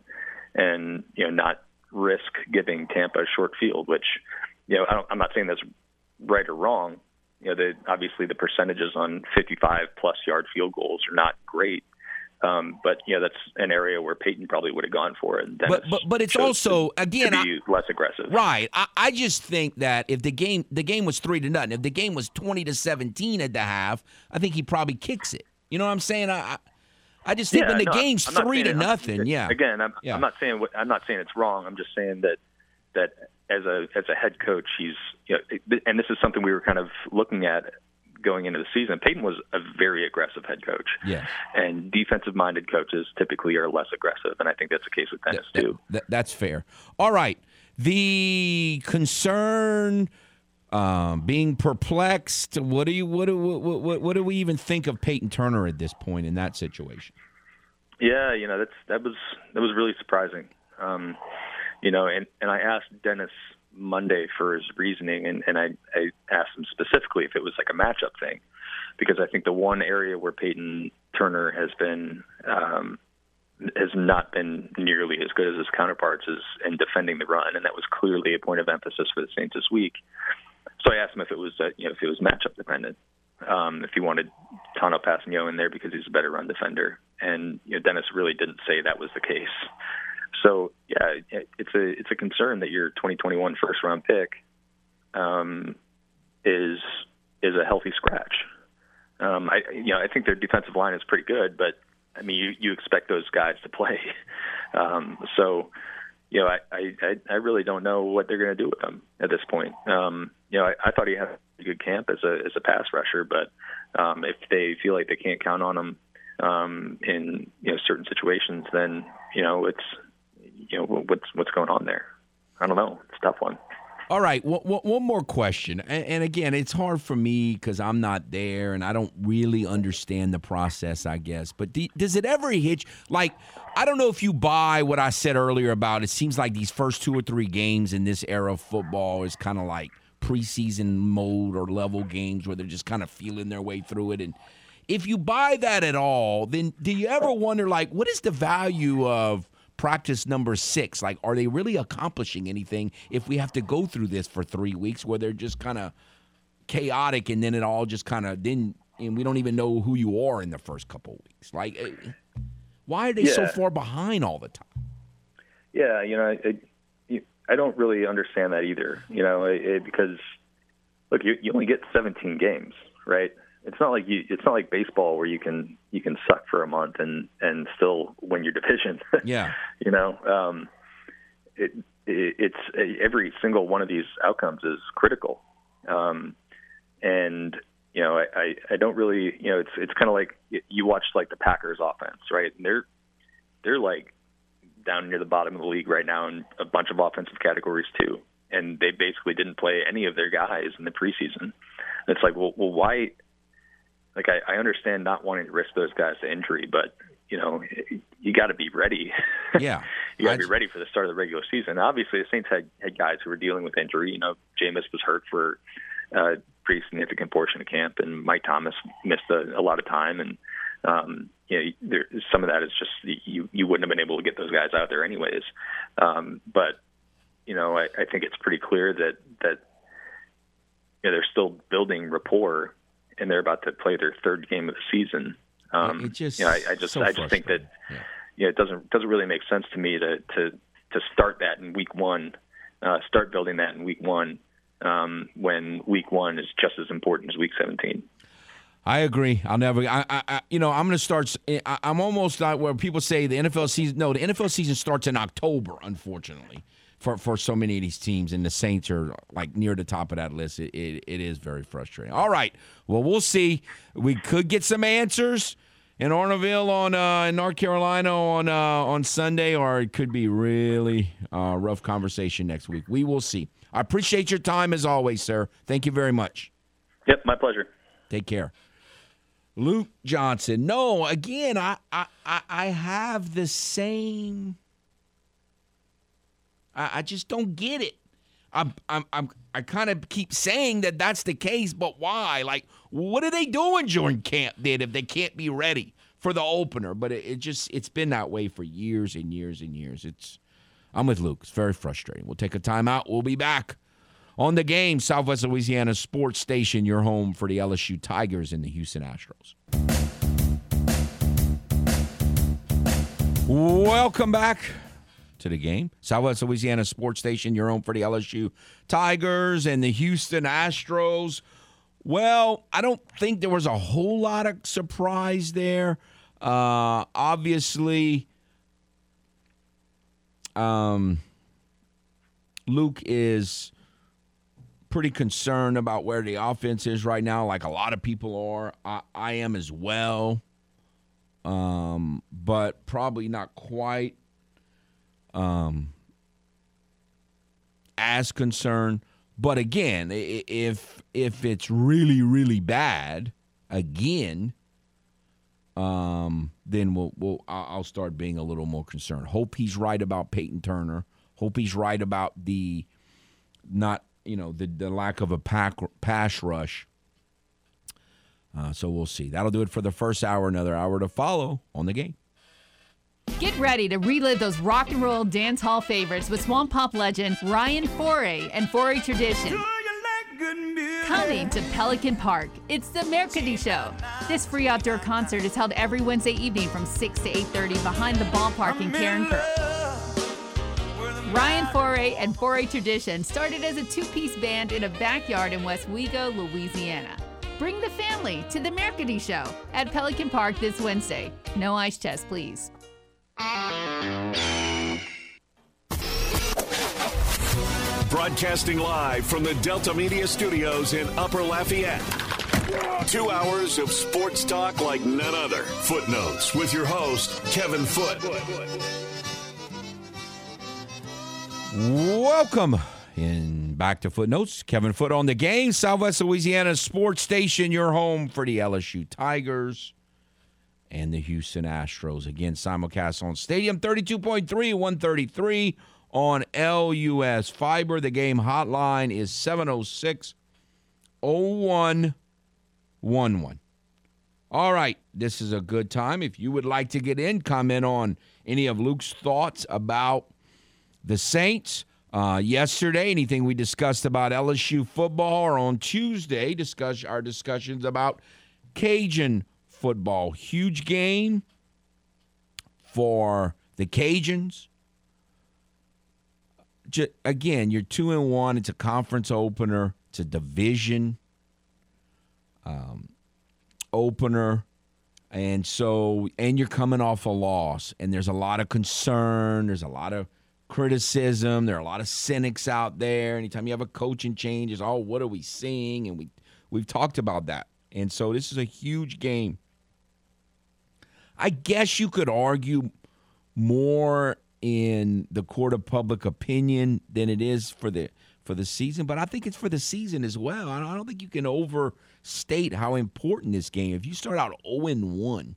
and you know not risk giving Tampa a short field, which you know I I'm not saying that's right or wrong, you know, the, obviously the percentages on 55 plus yard field goals are not great. Um, but yeah, that's an area where Payton probably would have gone for it. but but but it's also to, again to I, less aggressive, right? I, I just think that if the game the game was three to nothing, if the game was twenty to seventeen at the half, I think he probably kicks it. You know what I'm saying? I I just think yeah, when the no, game's I'm, I'm three to I'm, nothing, yeah. Again, I'm, yeah. I'm not saying what, I'm not saying it's wrong. I'm just saying that that as a as a head coach, he's you know, and this is something we were kind of looking at going into the season, Payton was a very aggressive head coach. Yes. And defensive minded coaches typically are less aggressive. And I think that's the case with Dennis, that, too. That, that's fair. All right. The concern um, being perplexed. What do you what do what, what, what do we even think of Payton Turner at this point in that situation? Yeah, you know that's that was that was really surprising. Um, you know, and and I asked Dennis Monday for his reasoning, and and I I asked him specifically if it was like a matchup thing, because I think the one area where Payton Turner has been um, has not been nearly as good as his counterparts is in defending the run, and that was clearly a point of emphasis for the Saints this week. So I asked him if it was uh, you know if it was matchup dependent, um, if he wanted Tanoh Kpassagnon in there because he's a better run defender, and you know Dennis really didn't say that was the case. So yeah, it's a it's a concern that your 2021 first round pick um, is is a healthy scratch. Um, I you know I think their defensive line is pretty good, but I mean you you expect those guys to play. Um, so you know, I, I, I really don't know what they're going to do with him at this point. Um, you know, I, I thought he had a good camp as a as a pass rusher, but um, if they feel like they can't count on him um, in you know certain situations, then you know it's you know what's what's going on there. I don't know. It's a tough one. All right, one, one more question, and again, it's hard for me because I'm not there and I don't really understand the process, I guess. But does it ever hit? Like, I don't know if you buy what I said earlier about. It seems like these first two or three games in this era of football is kind of like preseason mode or level games where they're just kind of feeling their way through it. And if you buy that at all, then do you ever wonder, like, what is the value of practice number six. Like, are they really accomplishing anything if we have to go through this for three weeks where they're just kind of chaotic and then it all just kind of then and we don't even know who you are in the first couple weeks? Like, eh, why are they yeah. so far behind all the time? Yeah, you know, I, I don't really understand that either. You know, it, because look, you, you only get 17 games, right? it's not like you it's not like baseball where you can you can suck for a month and and still win your division. Yeah. you know, um it, it it's every single one of these outcomes is critical. Um and you know, I, I, I don't really, you know, it's it's kind of like you watch like the Packers offense, right? And they're they're like down near the bottom of the league right now in a bunch of offensive categories too. And they basically didn't play any of their guys in the preseason. And it's like, well, well, why like I, I understand not wanting to risk those guys to injury, but you know you got to be ready. Yeah, you got to be ready for the start of the regular season. Obviously, the Saints had had guys who were dealing with injury. You know, Jameis was hurt for a pretty significant portion of camp, and Mike Thomas missed a, a lot of time, and um, you know, there, some of that is just you you wouldn't have been able to get those guys out there anyways. Um, but you know, I, I think it's pretty clear that that you know, they're still building rapport and they're about to play their third game of the season. Um, it just, you know, I, I just, so I just think that, yeah. you know, it doesn't doesn't really make sense to me to to to start that in week one, uh, start building that in week one, um, when week one is just as important as week seventeen. I agree. I'll never. I, I, you know, I'm going to start. I, am almost not where people say the NFL season. No, the NFL season starts in October. Unfortunately, for, for so many of these teams, and the Saints are like near the top of that list. It, it, it is very frustrating. All right, well we'll see. We could get some answers in Orneville on uh, in North Carolina on uh, on Sunday, or it could be really uh, rough conversation next week. We will see. I appreciate your time as always, sir. Thank you very much. Yep, my pleasure. Take care. Luke Johnson. No, again, I I I have the same I, I just don't get it. I'm, I'm, I'm, I kind of keep saying that that's the case, but why? Like, what are they doing during camp then if they can't be ready for the opener? But it, it just, it's been that way for years and years and years. It's, I'm with Luke. It's very frustrating. We'll take a timeout. We'll be back on the game. Southwest Louisiana Sports Station, your home for the LSU Tigers and the Houston Astros. Welcome back to the game. Southwest Louisiana Sports Station, your home for the LSU Tigers and the Houston Astros. Well, I don't think there was a whole lot of surprise there. Uh, obviously, um, Luke is pretty concerned about where the offense is right now, like a lot of people are. I, I am as well, um, but probably not quite um, as concerned. But again, if if it's really really bad again, um, then we'll we'll I'll start being a little more concerned. Hope he's right about Payton Turner. Hope he's right about the not you know the the lack of a pack, pass rush. Uh, so we'll see. That'll do it for the first hour. Another hour to follow on the game. Get ready to relive those rock and roll dance hall favorites with Swamp Pop legend Ryan Foret and Foret Tradition. Coming to Pelican Park, it's the Mercredi Show. This free outdoor concert is held every Wednesday evening from 6 to 8.30 behind the ballpark in Carencro. Ryan Foret and Foret Tradition started as a two-piece band in a backyard in Westwego, Louisiana. Bring the family to the Mercredi Show at Pelican Park this Wednesday. No ice chest, please. Broadcasting live from the Delta Media Studios in Upper Lafayette. Two hours of sports talk like none other. Footnotes with your host, Kevin Foote. Welcome in back to Footnotes. Kevin Foote on the game. Southwest Louisiana Sports Station, your home for the LSU Tigers and the Houston Astros. Again, simulcast on Stadium 32.3, 133 on LUS Fiber. The game hotline is 706 0111. All right, this is a good time. If you would like to get in, comment on any of Luke's thoughts about the Saints. Uh, yesterday, anything we discussed about LSU football, or on Tuesday, discuss our discussions about Cajun football. Huge game for the Cajuns. Just, again, you're two and one. It's a conference opener. It's a division um, opener, and so and you're coming off a loss, and there's a lot of concern. There's a lot of criticism. There are a lot of cynics out there. Anytime you have a coaching change, it's oh, what are we seeing? And we we've talked about that. And so this is a huge game. I guess you could argue more in the court of public opinion than it is for the for the season, but I think it's for the season as well. I don't think you can overstate how important this game. If you start out 0 and 1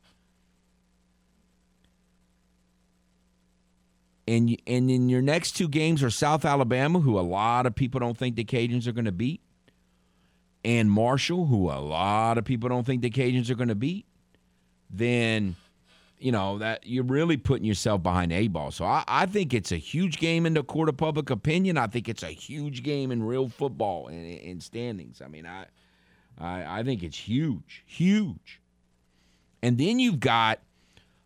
and and in your next two games are South Alabama, who a lot of people don't think the Cajuns are going to beat, and Marshall, who a lot of people don't think the Cajuns are going to beat, then you know that you're really putting yourself behind a ball. So I, I, think it's a huge game in the court of public opinion. I think it's a huge game in real football and in standings. I mean, I, I, I think it's huge, huge. And then you've got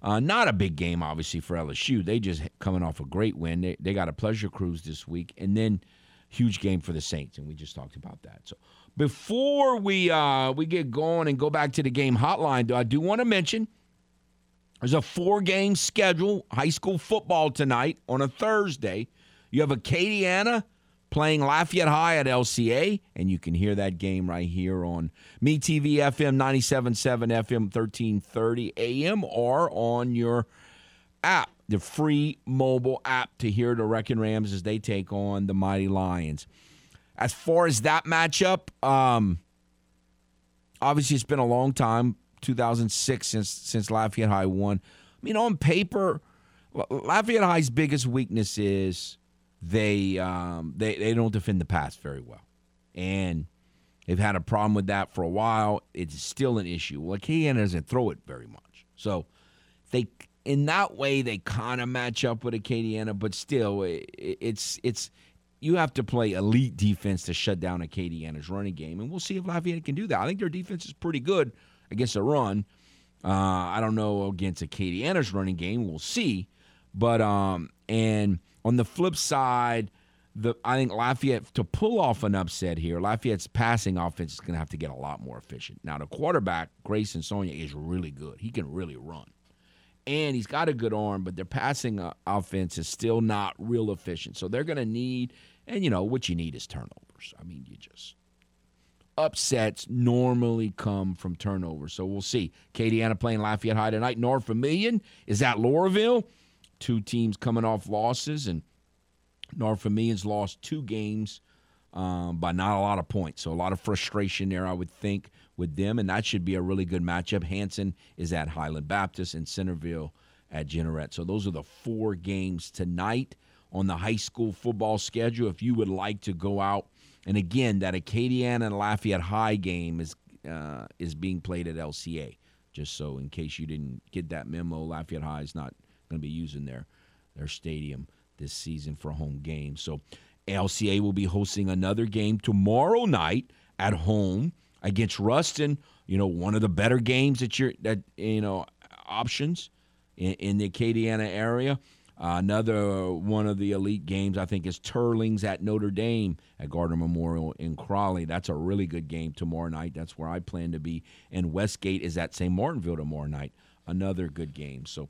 uh, not a big game, obviously, for LSU. They just coming off a great win. They, they got a pleasure cruise this week, and then huge game for the Saints, and we just talked about that. So before we uh, we get going and go back to the game hotline, I do want to mention there's a four game schedule, high school football tonight on a Thursday. You have Acadiana playing Lafayette High at LCA, and you can hear that game right here on Me TV FM 97.7 FM 1330 AM or on your app, the free mobile app to hear the Wrecking Rams as they take on the Mighty Lions. As far as that matchup, um, obviously it's been a long time 2006 since since Lafayette High won. I mean, on paper, Lafayette High's biggest weakness is they um, they they don't defend the pass very well, and they've had a problem with that for a while. It's still an issue. Well, Acadiana doesn't throw it very much, so they in that way they kind of match up with Acadiana, but still, it, it's it's you have to play elite defense to shut down Acadiana's running game, and we'll see if Lafayette can do that. I think their defense is pretty good against a run. Uh, I don't know against Acadiana's running game. We'll see. But um, and on the flip side, the I think Lafayette to pull off an upset here, Lafayette's passing offense is going to have to get a lot more efficient. Now the quarterback Grayson Sonia is really good. He can really run, and he's got a good arm. But their passing uh, offense is still not real efficient. So they're going to need, and you know what you need is turnovers. I mean, you just upsets normally come from turnovers. So we'll see. Acadiana playing Lafayette High tonight. North Vermilion is at Loreauville. Two teams coming off losses, and North Vermilion's lost two games um, by not a lot of points. So a lot of frustration there, I would think, with them, and that should be a really good matchup. Hanson is at Highland Baptist and Centerville at Jeanerette. So those are the four games tonight on the high school football schedule. If you would like to go out, and again, that Acadiana and Lafayette High game is uh, is being played at LCA. Just so in case you didn't get that memo, Lafayette High is not going to be using their their stadium this season for a home games. So LCA will be hosting another game tomorrow night at home against Ruston. You know, one of the better games that you're that you know options in, in the Acadiana area. Uh, another one of the elite games, I think, is Teurlings at Notre Dame at Gardner Memorial in Crowley. That's a really good game tomorrow night. That's where I plan to be. And Westgate is at St. Martinville tomorrow night. Another good game. So,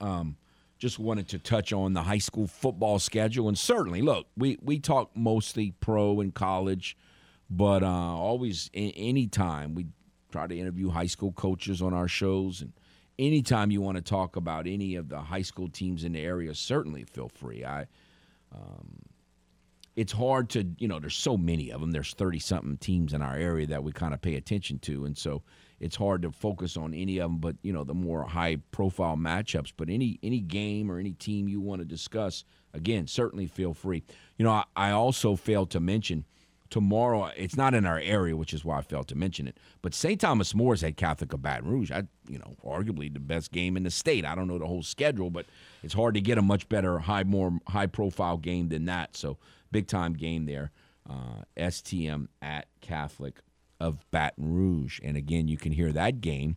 um, just wanted to touch on the high school football schedule. And certainly, look, we, we talk mostly pro and college, but uh, always, any time we try to interview high school coaches on our shows and anytime you want to talk about any of the high school teams in the area, certainly feel free. I, um, it's hard to, you know, there's so many of them. There's 30 something teams in our area that we kind of pay attention to. And so it's hard to focus on any of them, but, you know, the more high profile matchups. But any, any game or any team you want to discuss, again, certainly feel free. You know, I, I also failed to mention tomorrow. It's not in our area, which is why I failed to mention it. But St. Thomas More had Catholic of Baton Rouge. I, you know, arguably the best game in the state. I don't know the whole schedule, but it's hard to get a much better, high, more high profile game than that. So big time game there. Uh, STM at Catholic of Baton Rouge, and again, you can hear that game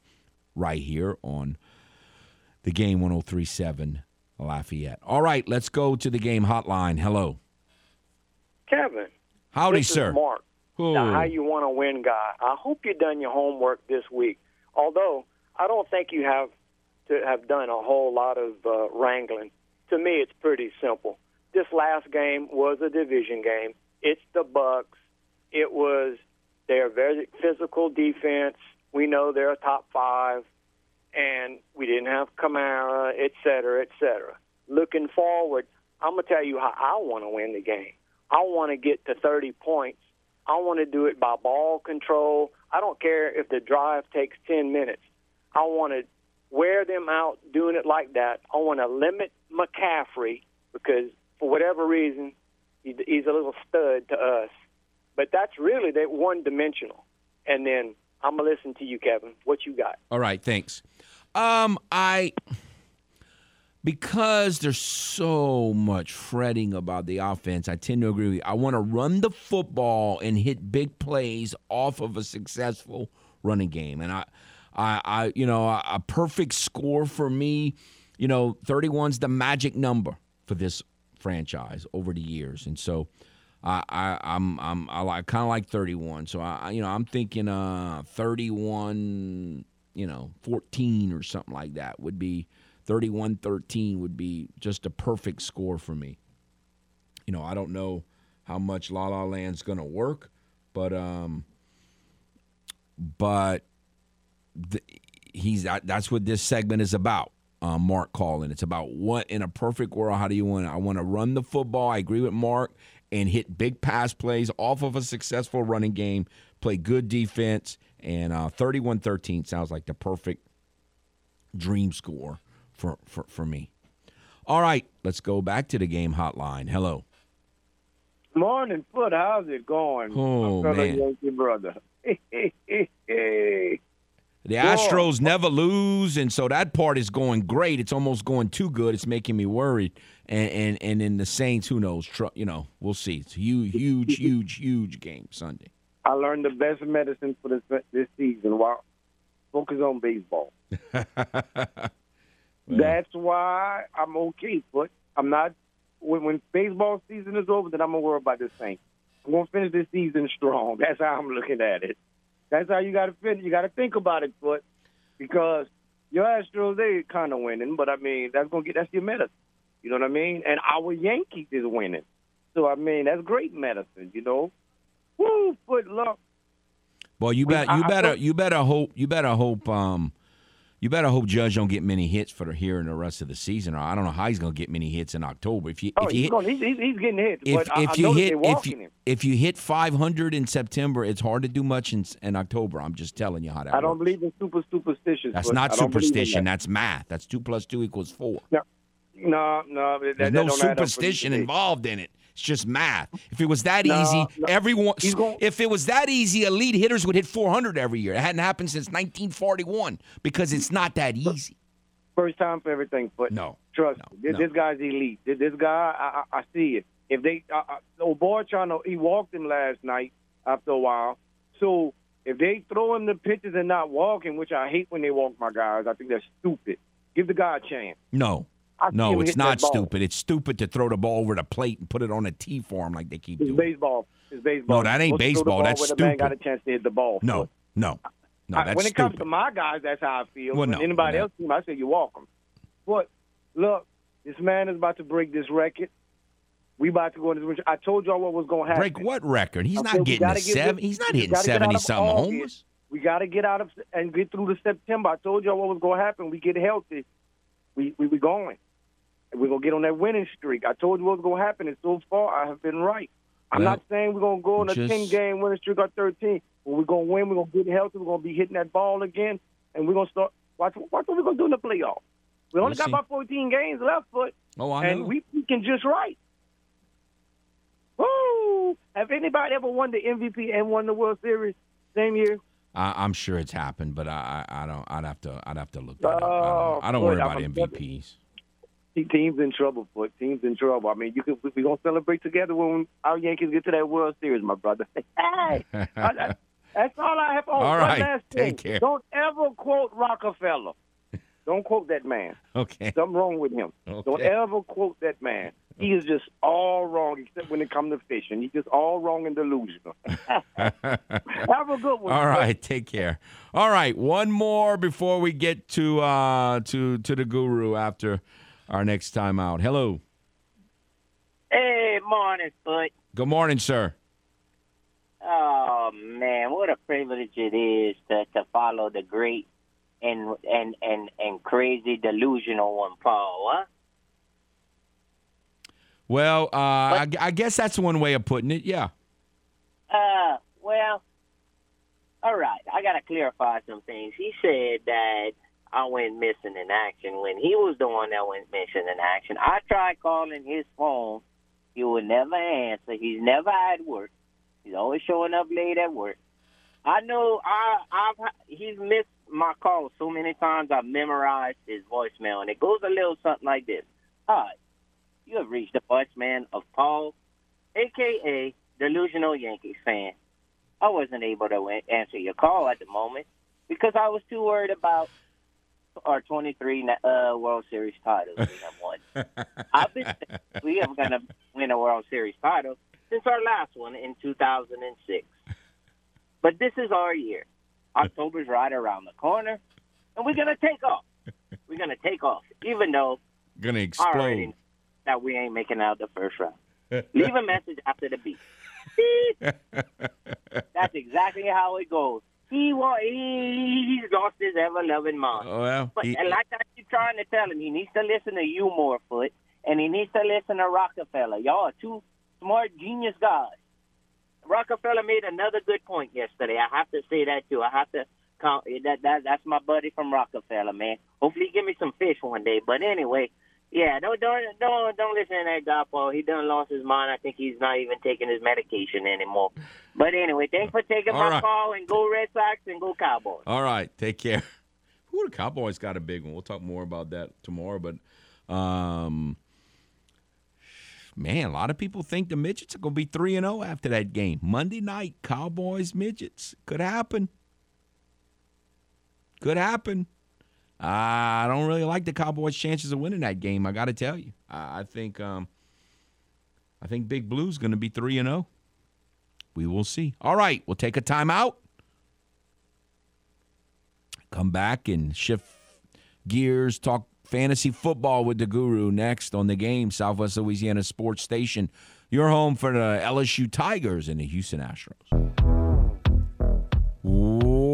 right here on the game 1037 Lafayette. All right, let's go to the game hotline. Hello. Kevin. Howdy, this sir. Mark, Ooh. the how you want to win guy. I hope you've done your homework this week. Although I don't think you have to have done a whole lot of uh, wrangling. To me, it's pretty simple. This last game was a division game. It's the Bucks. It was their very physical defense. We know they're a top five, and we didn't have Kamara, et cetera, et cetera. Looking forward, I'm gonna tell you how I want to win the game. I want to get to 30 points. I want to do it by ball control. I don't care if the drive takes 10 minutes. I want to wear them out doing it like that. I want to limit McCaffrey because for whatever reason he's a little stud to us. But that's really that one dimensional. And then I'm gonna listen to you, Kevin. What you got? All right, thanks. Um, I because there's so much fretting about the offense, I tend to agree with you. I want to run the football and hit big plays off of a successful running game. And I, I, I you know, a, a perfect score for me, you know, 31's the magic number for this franchise over the years. And so I, I I'm I'm I like kind of like 31. So I you know, I'm thinking uh 31, you know, 14 or something like that would be 31 13 would be just a perfect score for me. You know, I don't know how much La La Land's going to work, but um, but the, he's that's what this segment is about. Uh, Mark calling. It's about what in a perfect world. How do you want? I want to run the football. I agree with Mark and hit big pass plays off of a successful running game. Play good defense and uh, 31-13 sounds like the perfect dream score for, for, for me. All right, let's go back to the game hotline. Hello. Morning, Foote. How's it going? Oh, My man. Yankee brother. The Astros never lose, and so that part is going great. It's almost going too good. It's making me worried. And and and in the Saints, who knows? You know, we'll see. It's a huge, huge, huge, huge game Sunday. I learned the best medicine for this this season. While focus on baseball. That's why I'm okay, but I'm not. When, when baseball season is over, then I'm gonna worry about this thing. I'm gonna finish this season strong. That's how I'm looking at it. That's how you got to finish. You got to think about it, Foote, because your Astros they kind of winning, but I mean that's gonna get that's your medicine. You know what I mean? And our Yankees is winning, so I mean that's great medicine. You know, woo, Foote, look. Well, you bet. You I better. thought- You better hope. You better hope. Um, You better hope Judge don't get many hits for here and the rest of the season. Or I don't know how he's going to get many hits in October. If you Oh, if you he's, hit, going, he's, he's, getting hits. if, I, if I you hit if you, him. if you hit 500 in September, it's hard to do much in, in October. I'm just telling you how that I don't believe in super superstitions. That's not I don't believe in superstition. that. That's math. That's two plus two equals four. No, no, that, There's that no don't add up for superstition involved in it. It's just math. If it was that No, easy, no. everyone. Gon- if it was that easy, elite hitters would hit 400 every year. It hadn't happened since 1941 because it's not that easy. First time for everything, but No. trust No, me, this, this guy's elite. This, guy, I, I, I see it. If they, uh, uh, boy trying to, he walked him last night after a while. So if they throw him the pitches and not walking, which I hate when they walk my guys, I think that's stupid. Give the guy a chance. No. I No, it's not stupid. It's stupid to throw the ball over the plate and put it on a T form like they keep It's doing. baseball. It's baseball. No, that ain't You're throw baseball. the ball That's the man got a chance to hit the ball. No, no, no. I- when it comes to my guys, that's how I feel. Well, when no, anybody no. else team, I say you walk them. But look, this man is about to break this record. We about to go into this. I told y'all what was going to happen. Break what record? He's I not getting get seven. He's not hitting gotta get out seventy something homers. We got to get out of and get through to September. I told y'all what was going to happen. We get healthy. We we we going. And we're gonna get on that winning streak. I told you what was gonna happen, and so far I have been right. I'm Well, not saying we're gonna go on a just- ten game winning streak or thirteen. But we're gonna win. We're gonna get healthy. We're gonna be hitting that ball again, and we're gonna start. Watch, watch what we're gonna do in the playoffs. We only got see. about 14 games left, but Oh, I and know. we can just right. Woo! Have anybody ever won the MVP and won the World Series same year? I, I'm sure it's happened, but I, I I don't. I'd have to. I'd have to look. That up. I Oh, don't, I don't oh, boy, worry about I'm- MVPs. Te- Teams in trouble, but teams in trouble. I mean, you could we gonna celebrate together when our Yankees get to that World Series, my brother. hey, I- I- that's all I have. Oh, All right, last take thing. care. Don't ever quote Rockefeller. Don't quote that man. Okay. Something wrong with him. Don't ever quote that man. He is just all wrong, except when it comes to fishing. He's just all wrong and delusional. have a good one. All right, take care. All right, one more before we get to uh to to the guru after our next time out. Hello. Hey, morning, Foote. Good morning, sir. Oh man, what a privilege it is to, to follow the great and and and and crazy delusional one, Paul. Huh? Well, uh, I, I guess that's one way of putting it. Yeah. Uh, well, all right. I gotta clarify some things. He said that I went missing in action when he was the one that went missing in action. I tried calling his phone. He would never answer. He's never at work. He's always showing up late at work. I know I, I've he's missed my calls so many times. I've memorized his voicemail, and it goes a little something like this: Hi, you have reached the voicemail of Paul, aka delusional Yankees fan. I wasn't able to answer your call at the moment because I was too worried about our 23 uh, World Series titles we have won. I've been we are going to win a World Series title since our last one in 2006. But this is our year. October's right around the corner, and we're going to take off. We're going to take off, even though Gonna I already explode. that we ain't making out the first round. Leave a message after the. Beep. That's exactly how it goes. He wa- he he's lost his ever loving mind. Oh, Well, But he- and like I keep trying to tell him, he needs to listen to you more, Foote, and he needs to listen to Rockefeller. Y'all are two smart, genius guys. Rockefeller made another good point yesterday. I have to say that too. I have to count that. That that's my buddy from Rockefeller, man. Hopefully, he give me some fish one day. But anyway, yeah, don't don't don't don't listen to that guy, Paul. He done lost his mind. I think he's not even taking his medication anymore. But anyway, thanks for taking All my right. call and go Red Sox and go Cowboys. All right, take care. Who the Cowboys got a big one? We'll talk more about that tomorrow. But, um, man, a lot of people think the midgets are going to be three and zero after that game Monday night. Cowboys midgets could happen. Could happen. I don't really like the Cowboys' chances of winning that game. I got to tell you, I, think, um, I think Big Blue's going to be three and zero. We will see. All right, we'll take a timeout come back and shift gears, talk fantasy football with the guru next on the game, Southwest Louisiana Sports Station. Your home for the LSU Tigers and the Houston Astros.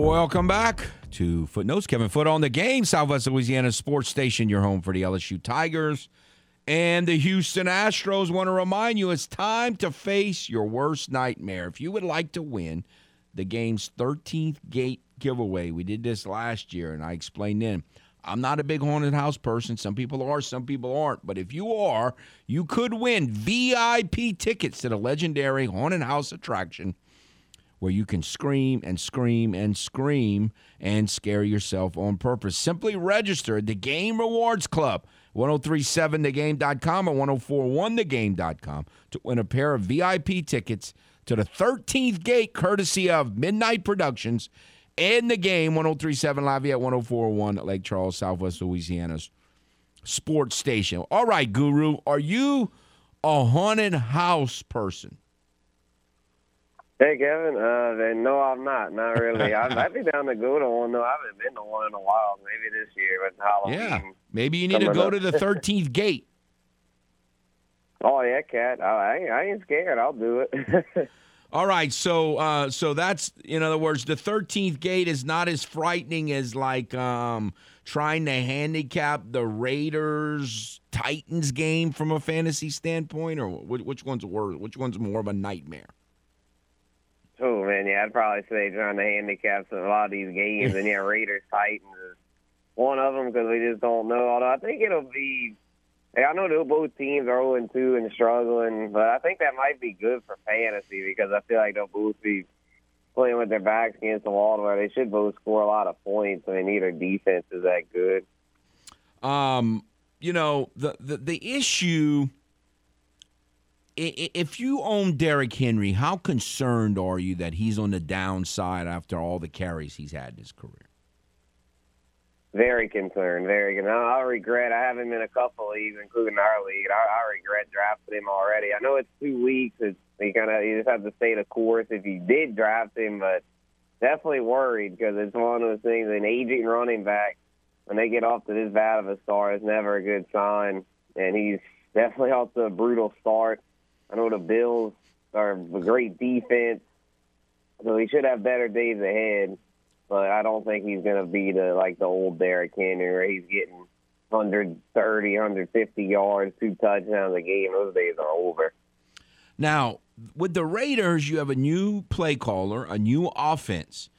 Welcome back to Footnotes. Kevin Foote on the game, Southwest Louisiana Sports Station, your home for the LSU Tigers and the Houston Astros. Want to remind you it's time to face your worst nightmare. If you would like to win the game's 13th gate giveaway, we did this last year, and I explained then. I'm not a big haunted house person. Some people are, some people aren't. But if you are, you could win VIP tickets to the legendary haunted house attraction where you can scream and scream and scream and scare yourself on purpose. Simply register at the Game Rewards Club, 1037thegame.com or 1041thegame.com to win a pair of VIP tickets to the 13th gate courtesy of Midnight Productions and the game 1037 Lafayette 1041 Lake Charles, Southwest Louisiana's sports station. All right, Guru, are you a haunted house person? Hey Kevin, uh, then no, I'm not. Not really. I'd, I'd be down to go to one though. I haven't been to one in a while. Maybe this year with Halloween. Yeah, maybe you need to go up. to the 13th gate. Oh yeah, cat. I, I ain't- scared. I'll do it. All right, so uh, so that's in other words, the 13th gate is not as frightening as like um, trying to handicap the Raiders Titans game from a fantasy standpoint, or which one's worse? Which one's more of a nightmare? Oh man, yeah, I'd probably say trying to handicap some, a lot of these games, and yeah, Raiders Titans is one of them because we just don't know. Although I think it'll be. Hey, I know that both teams are 0 2 and struggling, but I think that might be good for fantasy because I feel like they'll both be playing with their backs against the wall where they should both score a lot of points. I mean, neither defense is that good. Um, you know the the, the issue. If you own Derrick Henry, how concerned are you that he's on the downside after all the carries he's had in his career? Very concerned, very concerned. I, I regret. I have him in a couple of leagues, including our league. I, I regret drafting him already. I know it's two weeks. It's you kind of you just have to stay the course if you did draft him, but definitely worried because it's one of those things. An aging running back when they get off to this bad of a start is never a good sign, and he's definitely off to a brutal start. I know the Bills are a great defense, so he should have better days ahead but I don't think he's going to be the like the old Derrick Henry where he's getting 130, 150 yards, two touchdowns a game. Those days are over. Now, with the Raiders, you have a new play caller, a new offense.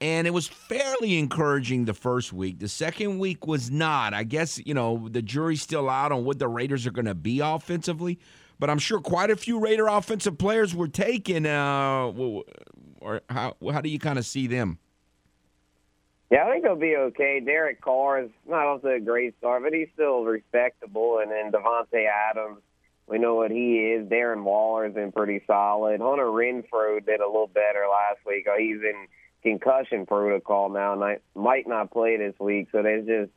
And it was fairly encouraging the first week. The second week was not. I guess, you know, the jury's still out on what the Raiders are going to be offensively. But I'm sure quite a few Raider offensive players were taken. Uh, or how, how do you kind of see them? Yeah, I think they'll be okay. Derek Carr is not off to a great start, but he's still respectable. And then Davante Adams, we know what he is. Darren Waller's been pretty solid. Hunter Renfrow did a little better last week. Oh, He's in concussion protocol now, and I might not play this week. So there's just,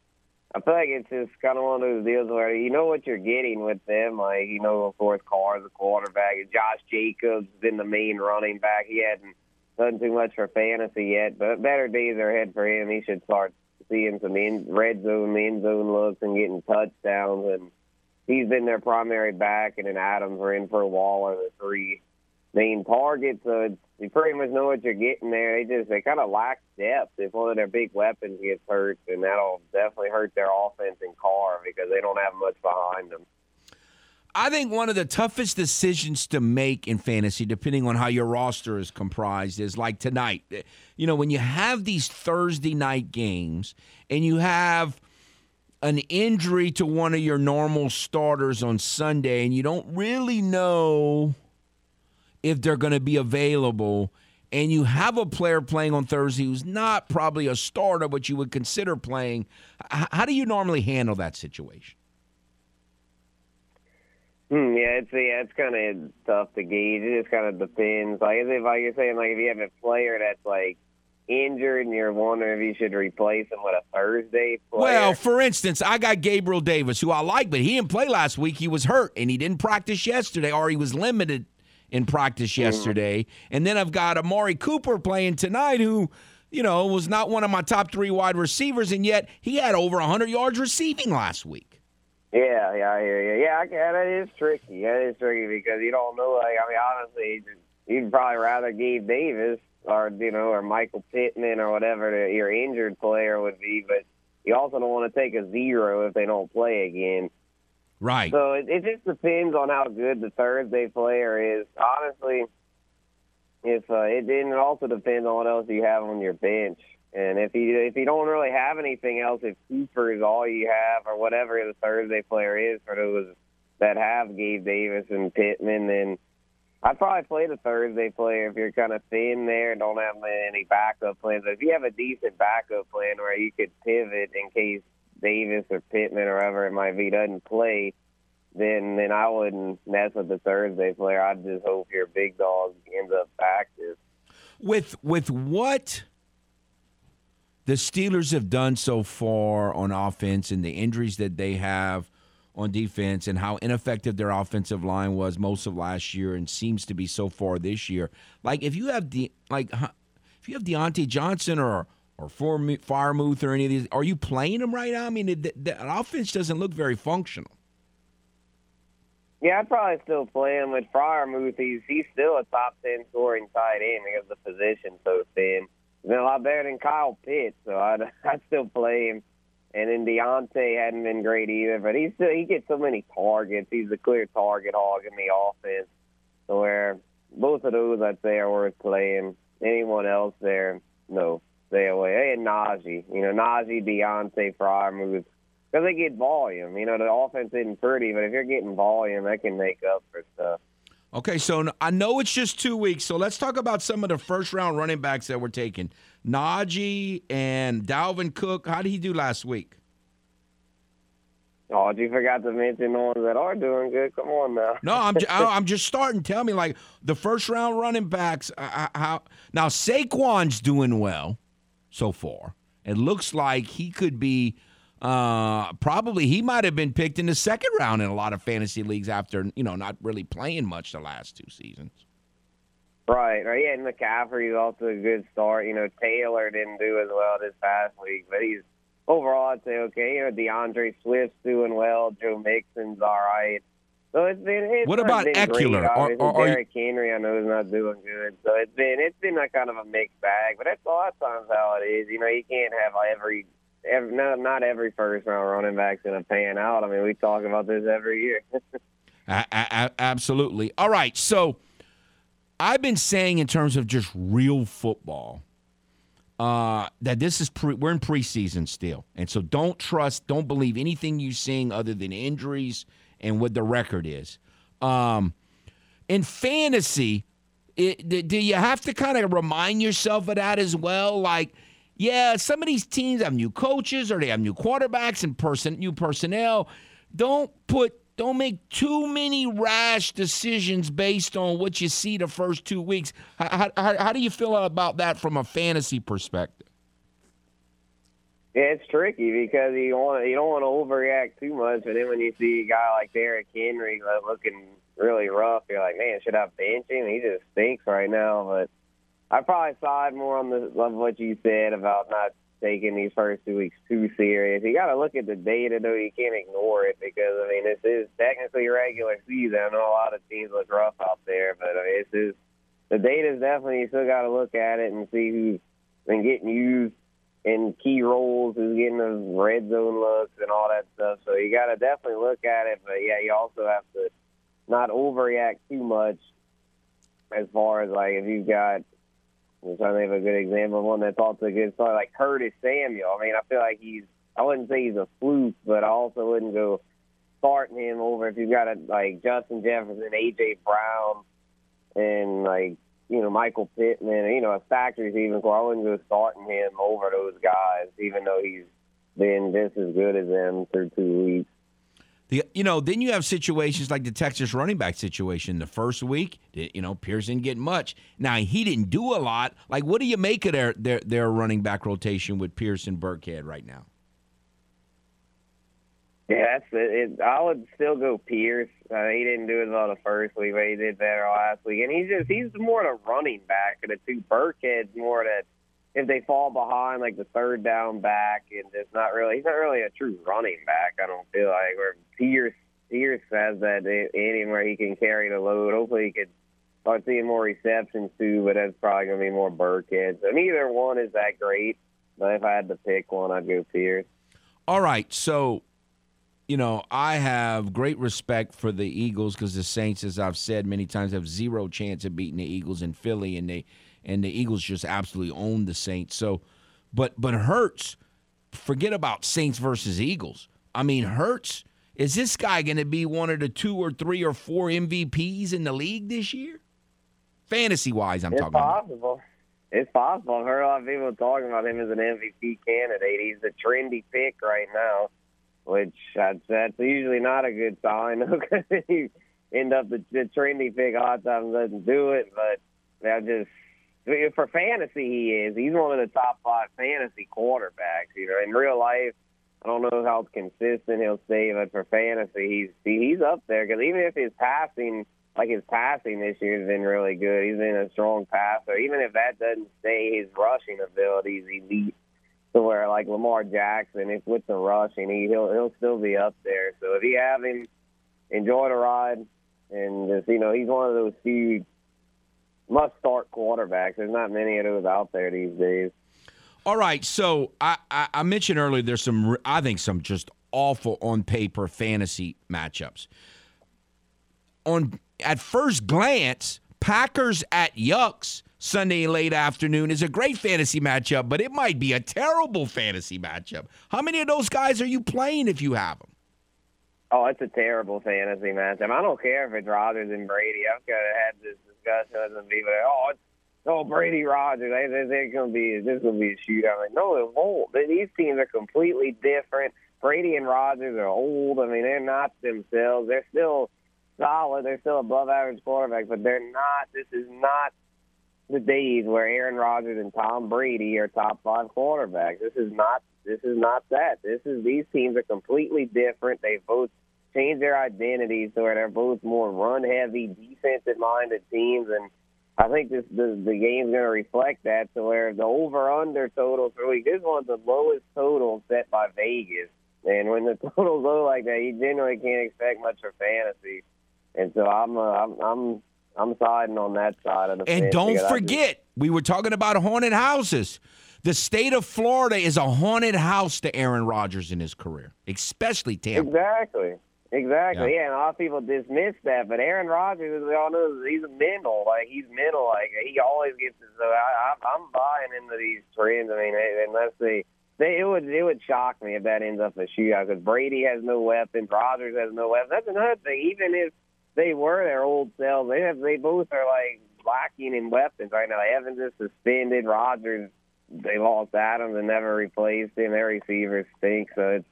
I feel like it's just kind of one of those deals where you know what you're getting with them. Like, you know, of course, Carr's a quarterback. Josh Jacobs has been the main running back. He hadn't done too much for fantasy yet, but better days are ahead for him. He should start seeing some in, red zone, end zone looks, and getting touchdowns. And he's been their primary back, and then Adams are in for a Waller, the three main targets. So it's, you pretty much know what you're getting there. They just they kind of lack depth. If one of their big weapons gets hurt, then that'll definitely hurt their offense and car because they don't have much behind them. I think one of the toughest decisions to make in fantasy, depending on how your roster is comprised, is like tonight. You know, when you have these Thursday night games and you have an injury to one of your normal starters on Sunday and you don't really know if they're going to be available, and you have a player playing on Thursday who's not probably a starter, but you would consider playing, how do you normally handle that situation? Hmm, yeah, it's yeah, it's kind of tough to gauge. It just kind of depends. Like if like you're saying, like if you have a player that's like injured and you're wondering if you should replace him with a Thursday player. Well, for instance, I got Gabriel Davis, who I like, but he didn't play last week. He was hurt and he didn't practice yesterday, or he was limited in practice mm. yesterday. And then I've got Amari Cooper playing tonight, who, you know, was not one of my top three wide receivers, and yet he had over 100 yards receiving last week. Yeah, yeah, I hear you. Yeah, I, yeah, that is tricky. That is tricky because you don't know. Like, I mean, honestly, you'd probably rather Gabe Davis or you know or Michael Pittman or whatever your injured player would be, but you also don't want to take a zero if they don't play again. Right. So it, it just depends on how good the Thursday player is. Honestly, if uh, it, it also depends on what else you have on your bench. And if you if you don't really have anything else, if Cooper is all you have, or whatever the Thursday player is for those that have Gabe Davis and Pittman, then I'd probably play the Thursday player if you're kind of thin there and don't have any backup plans. But if you have a decent backup plan where you could pivot in case Davis or Pittman or whoever it might be doesn't play, then then I wouldn't mess with the Thursday player. I'd just hope your big dog ends up active. With with what the Steelers have done so far on offense and the injuries that they have on defense and how ineffective their offensive line was most of last year and seems to be so far this year. Like if you have the like if you have Diontae Johnson or or Freiermuth or any of these, are you playing them right now? I mean, the, the offense doesn't look very functional. Yeah, I'd probably still play him with Freiermuth. He's he's still a top ten scoring tight end because the position so thin. He's been a lot better than Kyle Pitts, so I'd I'd still play him. And then Diontae hadn't been great either, but he's still he gets so many targets. He's a clear target hog in the offense. So where both of those I'd say are worth playing. Anyone else there, no, stay away. And Najee, you know, Najee, Diontae, Freiermuth, because they get volume. You know, the offense isn't pretty, but if you're getting volume, that can make up for stuff. Okay, so I know it's just two weeks, so let's talk about some of the first round running backs that were taken. Najee and Dalvin Cook. How did he do last week? Oh, you forgot to mention the ones that are doing good. Come on now. No, I'm just, I'm just starting. Tell me, like the first round running backs. Uh, uh, how now? Saquon's doing well so far. It looks like he could be uh, probably he might have been picked in the second round in a lot of fantasy leagues after you know not really playing much the last two seasons. Right, right. Yeah, and McCaffrey's also a good start. You know, Taylor didn't do as well this past week, but he's overall I'd say okay. You know, DeAndre Swift's doing well. Joe Mixon's all right. So it's been. It's what about been Ekeler? Great. Or, or, Derrick Henry, I know is not doing good. So it's been it's been a kind of a mixed bag. But that's a lot of times how it is. You know, you can't have every every, not, not every first round running back's going to pan out. I mean, we talk about this every year. a- a- absolutely. All right. So I've been saying, in terms of just real football, uh, that this is pre- we're in preseason still, and so don't trust, don't believe anything you're seeing other than injuries and what the record is. Um, in fantasy, it, do you have to kind of remind yourself of that as well? Like yeah, some of these teams have new coaches or they have new quarterbacks and person new personnel. Don't put don't make too many rash decisions based on what you see the first two weeks. How, how, how do you feel about that from a fantasy perspective? It's tricky because you want you don't want to overreact too much, but then when you see a guy like Derrick Henry looking really rough, you're like, man, should I bench him? He just stinks right now. But I probably side more on the of what you said about not taking these first two weeks too serious. You got to look at the data, though. You can't ignore it because I mean this is technically regular season. I know a lot of teams look rough out there, but I mean, this is the data is definitely you still got to look at it and see who's been getting used in key roles, who's getting the red zone looks and all that stuff. So you got to definitely look at it, but yeah, you also have to not overreact too much as far as like if you've got I'm trying to think a good example of one that's also a good story, like Curtis Samuel. I mean, I feel like he's, I wouldn't say he's a fluke, but I also wouldn't go starting him over if you've got a, like Justin Jefferson, A.J. Brown, and like, you know, Michael Pittman, you know, a factory even core. I wouldn't go starting him over those guys, even though he's been just as good as them through two weeks. The, you know, then you have situations like the Texas running back situation. The first week, you know, Pierce didn't get much. Now he didn't do a lot. Like, what do you make of their their, their running back rotation with Pierce and Burkhead right now? Yeah, that's it. it I would still go Pierce. Uh, he didn't do as well the first week, but he did better last week. And he's just he's more of a running back of the two. Burkhead's more that if they fall behind, like the third down back, and it's not really he's not really a true running back. I don't feel like where Pierce Pierce has that in him where he can carry the load. Hopefully he could start seeing more receptions too, but that's probably going to be more Burkhead. So neither one is that great. But if I had to pick one, I'd go Pierce. All right, so you know I have great respect for the Eagles because the Saints, as I've said many times, have zero chance of beating the Eagles in Philly, and they and the Eagles just absolutely own the Saints. So, but but Hurts, forget about Saints versus Eagles. I mean Hurts. Is this guy going to be one of the two or three or four MVPs in the league this year? Fantasy wise, I'm talking. it's talking possible. about. It's possible. I've heard a lot of people talking about him as an MVP candidate. He's a trendy pick right now, which I'd, that's usually not a good sign. because you end up the, the trendy pick a lot of times doesn't do it, but that just for fantasy he is. He's one of the top five fantasy quarterbacks. You know, in real life, I don't know how consistent he'll stay, but for fantasy, he's he's up there because even if his passing like his passing this year has been really good. He's been a strong passer. Even if that doesn't stay, his rushing ability is elite. To where like Lamar Jackson, if with the rushing, he he'll he'll still be up there. So if you have him, enjoy the ride, and just you know he's one of those few must start quarterbacks. There's not many of those out there these days. All right, so I, I, I mentioned earlier there's some I think some just awful on paper fantasy matchups. On at first glance, Packers at Yucks Sunday late afternoon is a great fantasy matchup, but it might be a terrible fantasy matchup. How many of those guys are you playing if you have them? Oh, it's a terrible fantasy matchup. I don't care if it's Rodgers and Brady. I've got have this discussion with them people. Oh, it's oh Brady Rodgers. They're going to be this going to be a shootout. I'm no, it won't. These teams are completely different. Brady and Rodgers are old. I mean, they're not themselves. They're still solid. They're still above average quarterbacks, but they're not. This is not the days where Aaron Rodgers and Tom Brady are top five quarterbacks. This is not. This is not that. This is these teams are completely different. They both change their identities so they're both more run heavy, defensive minded teams, and I think this the, the game's going to reflect that. To where the over under total for week this one's the lowest total set by Vegas. And when the total's low like that, you generally can't expect much for fantasy. And so I'm, uh, I'm, I'm, I'm siding on that side of the. And don't forget, just, we were talking about haunted houses. The state of Florida is a haunted house to Aaron Rodgers in his career, especially Tampa. Exactly. Exactly. Yeah. yeah, and a lot of people dismiss that, but Aaron Rodgers, as we all know, he's a mental. Like he's mental. Like he always gets. So I, I, I'm buying into these trends. I mean, unless they, they, it would, it would shock me if that ends up a shootout because Brady has no weapons, Rodgers has no weapons. That's another thing. Even if they were their old selves. They have they both are like lacking in weapons right now. Evans is suspended. Rodgers they lost Adams and never replaced him. Their receivers stink, so it's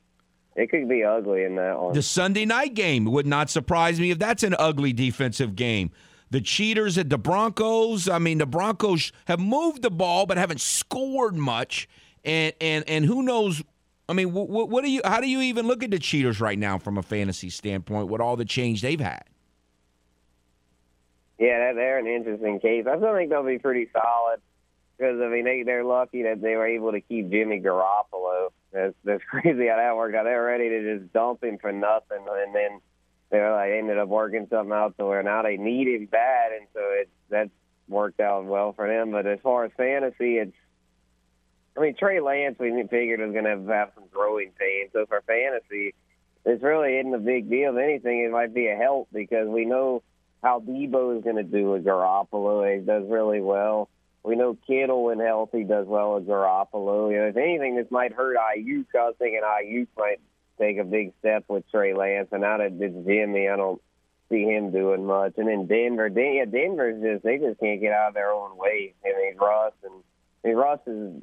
it could be ugly in that one. The Sunday night game would not surprise me if that's an ugly defensive game. The cheaters at the Broncos. I mean, the Broncos have moved the ball but haven't scored much, and and and who knows I mean, what, what, do you? How do you even look at the cheaters right now from a fantasy standpoint with all the change they've had? Yeah, they're an interesting case. I still think they'll be pretty solid because I mean they they're lucky that they were able to keep Jimmy Garoppolo. That's that's crazy how that worked out. They were ready to just dump him for nothing, and then they were like ended up working something out to where now they need him bad, and so it that's worked out well for them. But as far as fantasy, it's I mean Trey Lance we figured was going to have some growing pains. So for fantasy, it's really isn't a big deal. If anything, it might be a help because we know how Deebo is going to do with Garoppolo. He does really well. We know Kittle when healthy does well with Garoppolo. You know, if anything, this might hurt Aiyuk. I was thinking Aiyuk might take a big step with Trey Lance, and out of Jimmy, I don't see him doing much. And then Denver, Den- yeah, Denver's just they just can't get out of their own way. I mean, Russ and I mean, Russ is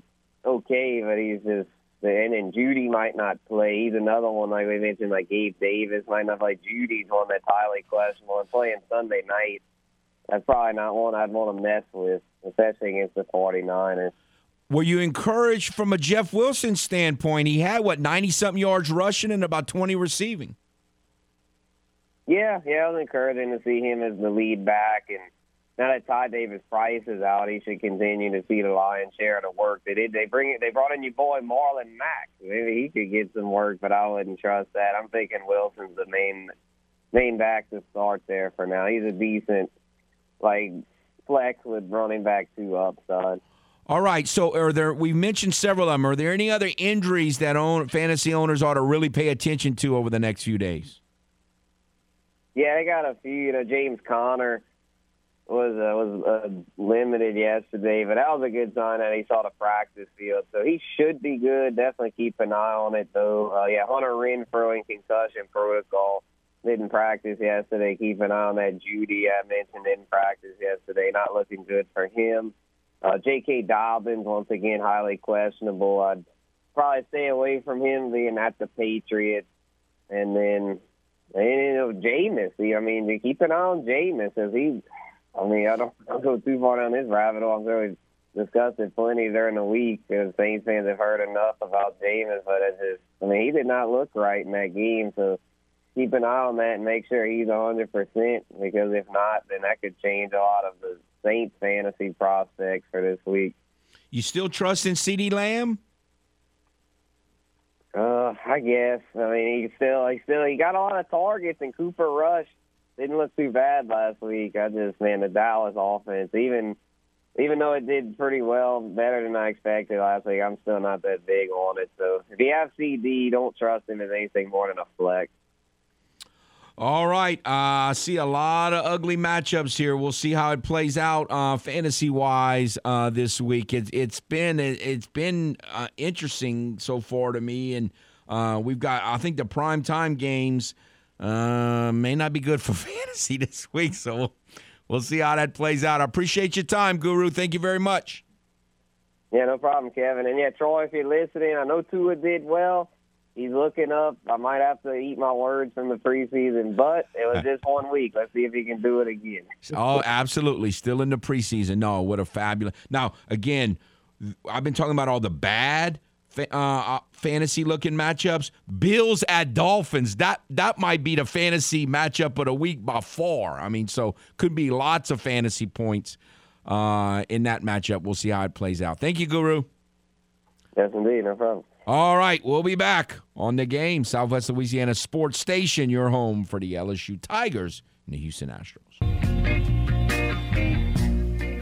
okay, but he's just and then Jeudy might not play. He's another one like we mentioned, like Gabe Davis might not play. Jeudy's one that's highly questionable. And playing Sunday night, that's probably not one I'd want to mess with, especially against the 49ers. Were you encouraged from a Jeff Wilson standpoint? He had what ninety something yards rushing and about twenty receiving. Yeah, yeah, I was encouraging to see him as the lead back and now that Ty Davis Price is out, he should continue to see the lion's share of the work. They did. They bring it. They brought in your boy Marlon Mack. Maybe he could get some work, but I wouldn't trust that. I'm thinking Wilson's the main main back to start there for now. He's a decent like flex with running back two upside. All right. So are there? We mentioned several of them. Are there any other injuries that own fantasy owners ought to really pay attention to over the next few days? Yeah, I got a few. You know, James Conner was uh, was uh, limited yesterday, but that was a good sign that he saw the practice field, so he should be good. Definitely keep an eye on it, though. Uh, yeah, Hunter Renfrow in concussion protocol didn't practice yesterday. Keep an eye on that Jeudy I mentioned in practice yesterday. Not looking good for him. Uh, J.K. Dobbins once again highly questionable. I'd probably stay away from him being at the Patriots, and then and, you know Jameis. I mean, keep an eye on Jameis as he I mean, I don't, I don't go too far down this rabbit hole. I'm discussed it plenty during the week because Saints fans have heard enough about Jameis, but it's just, I mean, he did not look right in that game. So keep an eye on that and make sure he's 100% because if not, then that could change a lot of the Saints fantasy prospects for this week. You still trust in CeeDee Lamb? Uh, I guess. I mean, he still, he still, he got a lot of targets, and Cooper Rush didn't look too bad last week. I just man, the Dallas offense, even even though it did pretty well, better than I expected last week, I'm still not that big on it. So if you have CD, don't trust him as anything more than a flex. All right. I uh, see a lot of ugly matchups here. We'll see how it plays out uh, fantasy wise uh, this week. It's it's been it's been uh, interesting so far to me, and uh, we've got I think the prime time games uh, may not be good for fantasy this week. So we'll, we'll see how that plays out. I appreciate your time, Guru. Thank you very much. Yeah, no problem, Kevin. And yeah, Troy, if you're listening, I know Tua did well. He's looking up. I might have to eat my words from the preseason, but it was just one week. Let's see if he can do it again. oh, absolutely. Still in the preseason. No, what a fabulous. Now, again, I've been talking about all the bad uh, uh, fantasy looking matchups. Bills at Dolphins. That that might be the fantasy matchup of the week by far. I mean, so could be lots of fantasy points uh, in that matchup. We'll see how it plays out. Thank you, Guru. Yes, indeed. No problem. All right, we'll be back on the game. Southwest Louisiana Sports Station, your home for the LSU Tigers and the Houston Astros.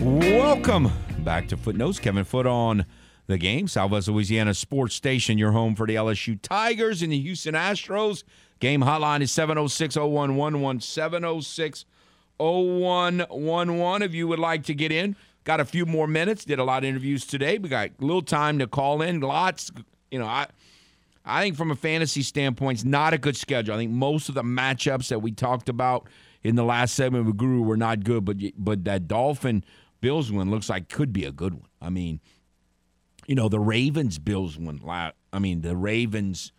Welcome back to Footnotes. Kevin Foote on the game. Southwest Louisiana Sports Station, your home for the LSU Tigers and the Houston Astros. Game hotline is 706 0111. 706 0111. If you would like to get in, got a few more minutes. Did a lot of interviews today. We got a little time to call in. Lots, you know, I. I think from a fantasy standpoint, it's not a good schedule. I think most of the matchups that we talked about in the last segment with Guru were not good, but but that Dolphin Bills one looks like could be a good one. I mean, you know, the Ravens Bills one. I mean, the Ravens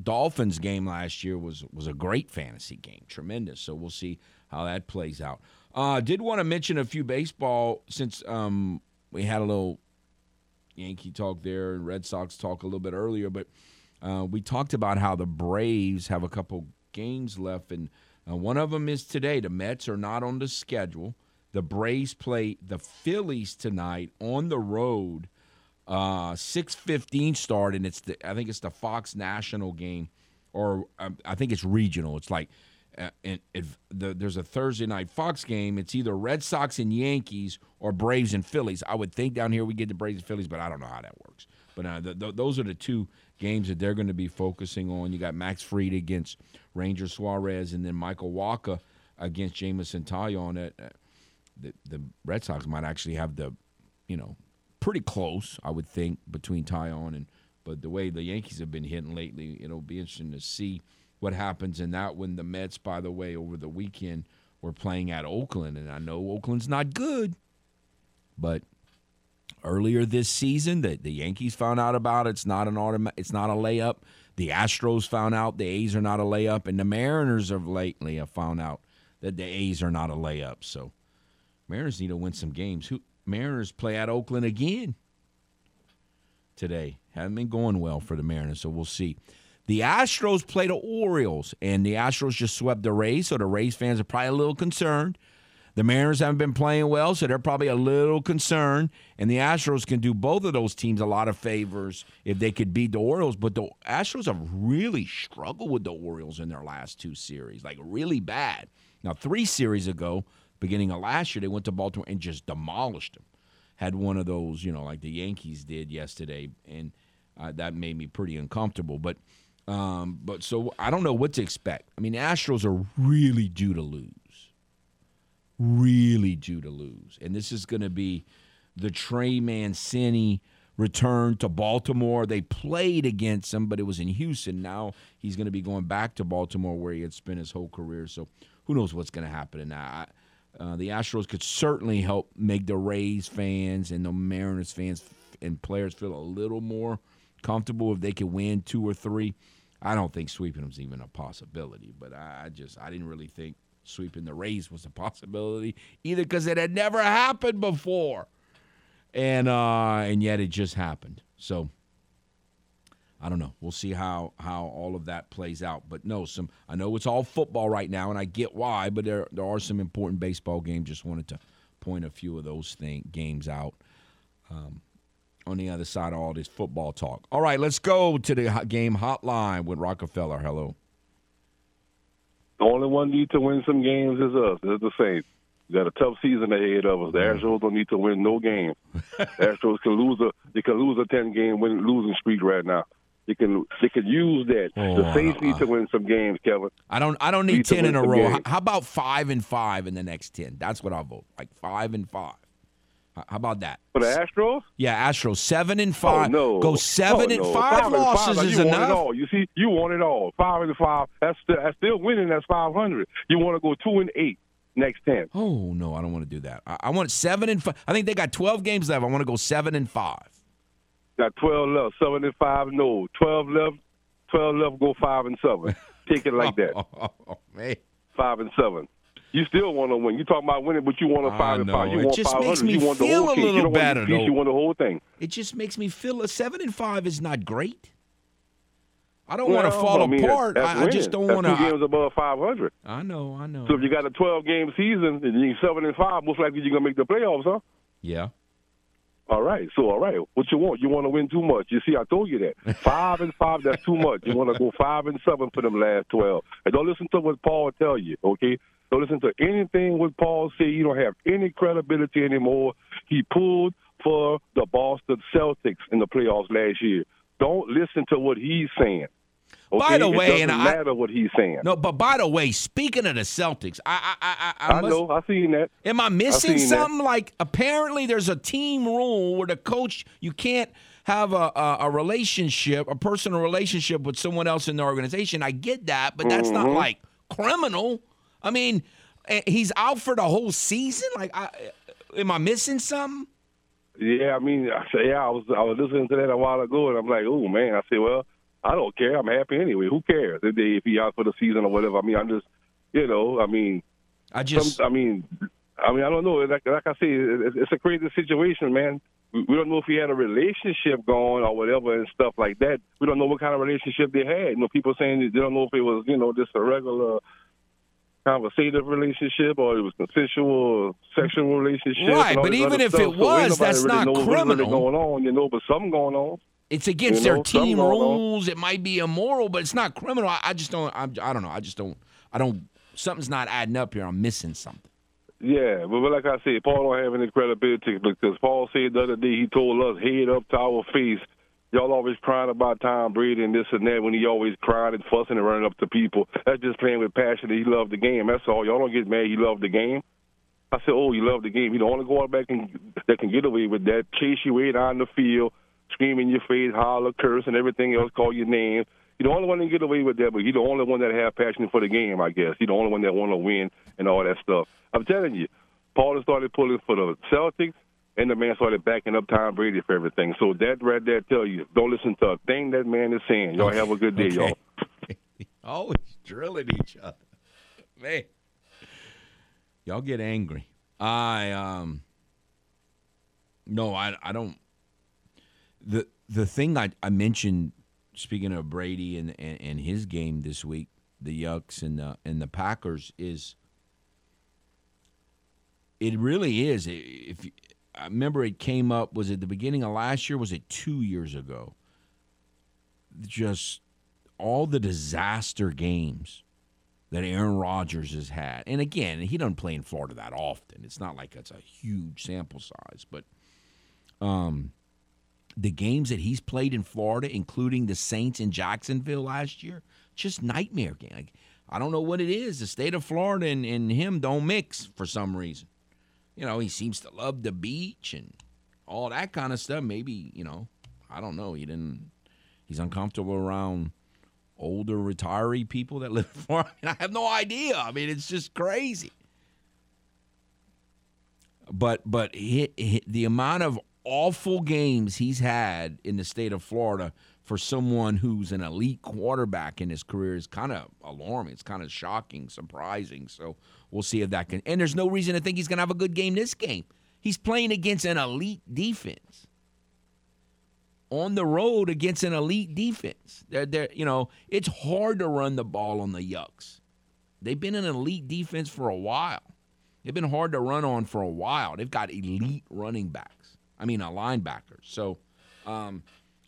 Dolphins game last year was was a great fantasy game, tremendous. So we'll see how that plays out. Uh, did want to mention a few baseball since um, we had a little Yankee talk there and Red Sox talk a little bit earlier, but uh, we talked about how the Braves have a couple games left, and uh, one of them is today. The Mets are not on the schedule. The Braves play the Phillies tonight on the road uh, 6:15 start, and it's the I think it's the Fox National game, or um, I think it's regional. It's like, uh, and the, there's a Thursday night Fox game. It's either Red Sox and Yankees or Braves and Phillies. I would think down here we get the Braves and Phillies, but I don't know how that works. But uh, those are the two games that they're going to be focusing on. You got Max Fried against Ranger Suarez, and then Michael Wacha against Jameson Taillon. That uh, the, the Red Sox might actually have the, you know, pretty close, I would think, between Taillon and. But the way the Yankees have been hitting lately, it'll be interesting to see what happens in that. When the Mets, by the way, over the weekend were playing at Oakland, and I know Oakland's not good, but earlier this season, the, the Yankees found out about it. It's not an automatic. It's not a layup. The Astros found out the A's are not a layup, and the Mariners have lately have found out that the A's are not a layup. So Mariners need to win some games. Who Mariners play at Oakland again today. Haven't been going well for the Mariners, so we'll see. The Astros play the Orioles, and the Astros just swept the Rays, so the Rays fans are probably a little concerned. The Mariners haven't been playing well, so they're probably a little concerned. And the Astros can do both of those teams a lot of favors if they could beat the Orioles. But the Astros have really struggled with the Orioles in their last two series, like really bad. Now, three series ago, beginning of last year, they went to Baltimore and just demolished them. Had one of those, you know, like the Yankees did yesterday, and uh, that made me pretty uncomfortable. But, um, but so I don't know what to expect. I mean, Astros are really due to lose, really due to lose, and this is going to be the Trey Mancini return to Baltimore. They played against him, but it was in Houston. Now he's going to be going back to Baltimore where he had spent his whole career. So who knows what's going to happen in that. Uh, the Astros could certainly help make the Rays fans and the Mariners fans and players feel a little more comfortable if they could win two or three. I don't think sweeping them is even a possibility, but I just I didn't really think sweeping the Rays was a possibility either because it had never happened before, and uh, and yet it just happened. So I don't know. We'll see how how all of that plays out. But no, some I know it's all football right now, and I get why. But there there are some important baseball games. Just wanted to point a few of those thing, games out. Um, on the other side of all this football talk. All right, let's go to the game hotline with Rockefeller. Hello. The only one need to win some games is us. It's the same. We got a tough season ahead of us. The. Astros don't need to win no game. the Astros can lose a they can lose a ten game win losing streak right now. They can they can use that. Oh, the Saints need to win some games, Kevin. I don't. I don't need Need ten in a row. games. How- about five and five in the next ten? That's what I'll vote. Like five and five. How about that? For the Astros? Yeah, Astros seven and oh, five. Oh, no. Go seven Oh, and no. five and losses five, is you want enough. it all. You see, you want it all. Five and five. That's still, that's still winning. That's five hundred. You want to go two and eight next ten. Oh no, I don't want to do that. I, I want seven and five. I think they got twelve games left. I want to go seven and five. Got twelve left. Seven and five. No, twelve left. Twelve left. Go five and seven. Take it like that. Oh man. Five and seven. You still want to win. You talking about winning, but you want a I five and five. You It want just makes me You want the feel whole a little you don't better, want the piece. You want the whole thing. It just makes me feel a seven and five is not great. I don't want to fall I mean, apart. That's I, I just don't That's want two to. games above five hundred. I know, I know. So if you got a twelve game season and you're seven and five, most likely you're gonna make the playoffs, huh? Yeah. All right. So all right. What you want? You want to win too much. You see, I told you that. Five and five, that's too much. You want to go five and seven for them last twelve. And don't listen to what Paul tell you, okay? Don't listen to anything what Paul say. You don't have any credibility anymore. He pulled for the Boston Celtics in the playoffs last year. Don't listen to what he's saying. Okay? By the it way, doesn't and I- matter what he's saying. No, but by the way, speaking of the Celtics, I I I, I, I must- know. I seen that. Am I missing seen that. something? Like apparently there's a team rule where the coach you can't have a, a a relationship, a personal relationship with someone else in the organization. I get that, but that's not Mhm. like criminal. I mean, eh, he's out for the whole season. Like, I, am I missing something? Yeah, I mean, I say, yeah, I was I was listening to that a while ago, and I'm like, oh man, I said, well, I don't care. I'm happy anyway. Who cares if they if he out for the season or whatever? I mean, I'm just, you know, I mean, I just, some, I mean, I mean, I don't know. Like like I say, it's, it's a crazy situation, man. We we don't know if he had a relationship going or whatever and stuff like that. We don't know what kind of relationship they had. You know, people saying they don't know if it was, you know, just a regular conversative relationship or it was consensual sexual relationship. Right, but even if stuff. it was, nobody that's really not really criminal. going on, you know, but something going on. It's against you their know, something team rules. It might be immoral, but it's not criminal. I, I just don't. I'm, I don't know. I just don't. I don't. Something's not adding up here. I'm missing something. Yeah, but like I said, Paul don't have any credibility because Paul said the other day he told us head up to our face. Y'all always crying about Tom Brady and this and that when he always crying and fussing and running up to people. That's just playing with passion. He loved the game. That's all. Y'all don't get mad. He loved the game. I said, oh, you love the game. He the only quarterback can, that can get away with that. Chase you way down the field, scream in your face, holler, curse, and everything else, call your name. He the only one that get away with that, but he the only one that have passion for the game, I guess. He the only one that want to win and all that stuff. I'm telling you, Paul started pulling for the Celtics, and the man started backing up Tom Brady for everything. So that right there tell you, don't listen to a thing that man is saying. Y'all have a good day, y'all. Always drilling each other. Man. Y'all get angry. I um no, I I don't the the thing I, I mentioned speaking of Brady and, and, and his game this week, the Yucks and the and the Packers is it really is. If I remember, it came up was it the beginning of last year? Was it two years ago? Just all the disaster games that Aaron Rodgers has had. And again, he doesn't play in Florida that often. It's not like it's a huge sample size, but um, the games that he's played in Florida, including the Saints in Jacksonville last year, just nightmare game. Like, I don't know what it is. The state of Florida and, and him don't mix for some reason. You know, he seems to love the beach and all that kind of stuff. Maybe, you know, I don't know. He didn't, he's uncomfortable around older retiree people that live in Florida. And I have no idea. I mean, it's just crazy. But but he, he, the amount of awful games he's had in the state of Florida for someone who's an elite quarterback in his career is kind of alarming. It's kind of shocking, surprising. So we'll see if that can. And there's no reason to think he's going to have a good game this game. He's playing against an elite defense on the road against an elite defense. They're, they're, you know, it's hard to run the ball on the Yucks. They've been an elite defense for a while. They've been hard to run on for a while. They've got elite running backs. I mean, a linebacker. So, um,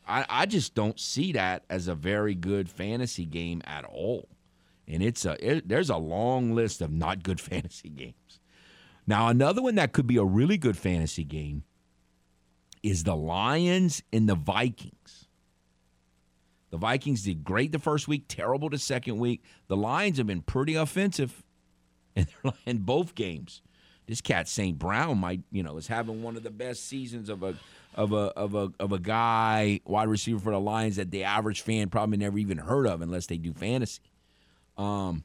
I, I just don't see that as a very good fantasy game at all. And it's a it, there's a long list of not good fantasy games. Now, another one that could be a really good fantasy game is the Lions and the Vikings. The Vikings did great the first week, terrible the second week. The Lions have been pretty offensive in, in both games. This cat St. Brown might, you know, is having one of the best seasons of a of a of a of a guy wide receiver for the Lions that the average fan probably never even heard of unless they do fantasy. Um,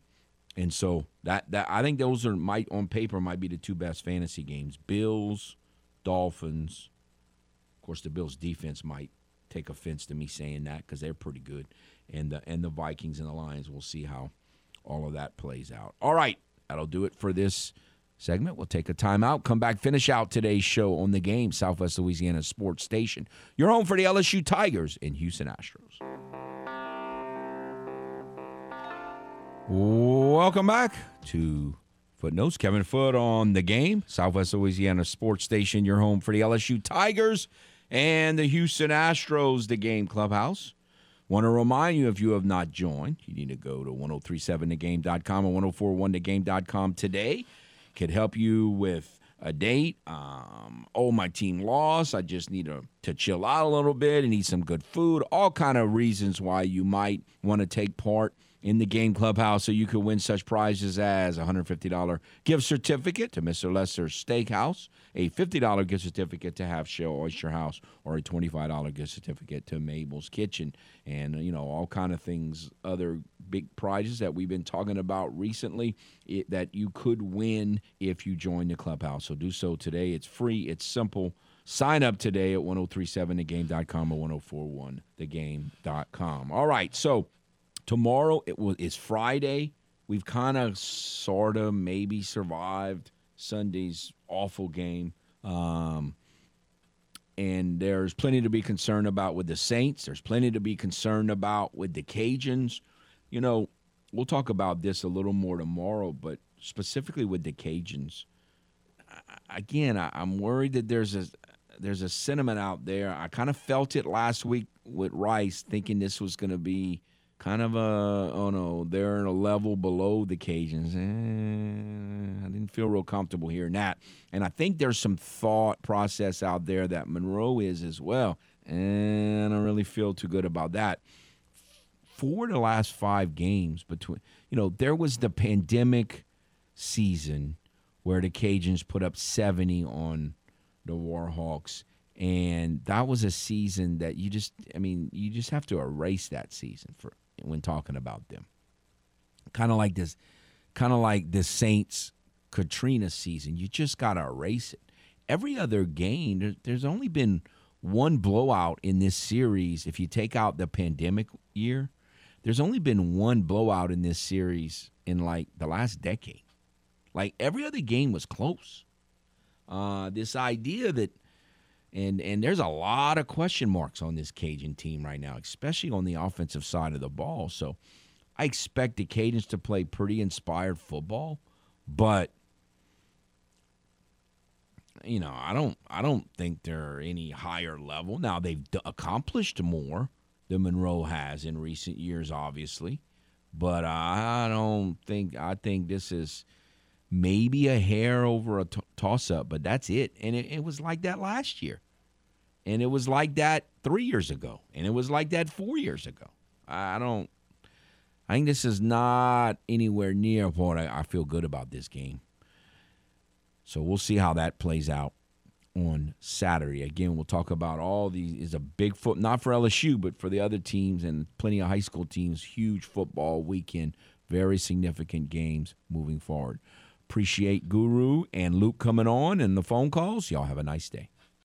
and so that that I think those are might on paper might be the two best fantasy games: Bills, Dolphins, Of course, the Bills' defense might take offense to me saying that because they're pretty good, and the and the Vikings and the Lions. We'll see how all of that plays out. All right, that'll do it for this segment. We'll take a timeout. Come back, finish out today's show on the game, Southwest Louisiana Sports Station. You're home for the LSU Tigers and Houston Astros. Welcome back to Footnotes. Kevin Foote on the game, Southwest Louisiana Sports Station. Your home for the LSU Tigers and the Houston Astros, the game clubhouse. Want to remind you if you have not joined, you need to go to 1037thegame.com or 1041thegame.com today. Could help you with a date. Um, oh, my team lost. I just need to, to chill out a little bit and eat some good food. All kind of reasons why you might want to take part in the game clubhouse so you could win such prizes as a $150 gift certificate to Mr. Lester's Steakhouse, a $50 gift certificate to Half Shell Oyster House, or a $25 gift certificate to Mabel's Kitchen, and you know all kind of things, other big prizes that we've been talking about recently it, that you could win if you join the clubhouse. So do so today. It's free. It's simple. Sign up today at 1037thegame.com or 1041thegame.com. All right, so tomorrow it was is Friday. We've kind of, sort of, maybe survived Sunday's awful game. Um, and there's plenty to be concerned about with the Saints. There's plenty to be concerned about with the Cajuns. You know, we'll talk about this a little more tomorrow, but specifically with the Cajuns, again, I, am worried that there's a there's a sentiment out there. I kind of felt it last week with Rice, thinking this was going to be kind of a oh no, they're in a level below the Cajuns. Eh, I didn't feel real comfortable hearing that, and I think there's some thought process out there that Monroe is as well, and I don't really feel too good about that. For the last five games between, you know, there was the pandemic season where the Cajuns put up 70 on the Warhawks and that was a season that you just i mean you just have to erase that season for when talking about them. Kind of like this, kind of like the Saints Katrina season. You just got to erase it. Every other game, there's only been one blowout in this series. If you take out the pandemic year, there's only been one blowout in this series in like the last decade. Like every other game was close. Uh, this idea that and and there's a lot of question marks on this Cajun team right now, especially on the offensive side of the ball. So I expect the Cajuns to play pretty inspired football, but you know, I don't I don't think they're any higher level. Now they've accomplished more than Monroe has in recent years obviously, but I don't think I think this is maybe a hair over a t- toss up, but that's it. And it, it was like that last year, and it was like that three years ago, and it was like that four years ago. I don't. I think this is not anywhere near what I, I feel good about this game. So we'll see how that plays out on Saturday. Again, we'll talk about all these. Is a big foot not for LSU, but for the other teams and plenty of high school teams. Huge football weekend, very significant games moving forward. Appreciate Guru and Luke coming on and the phone calls. Y'all have a nice day.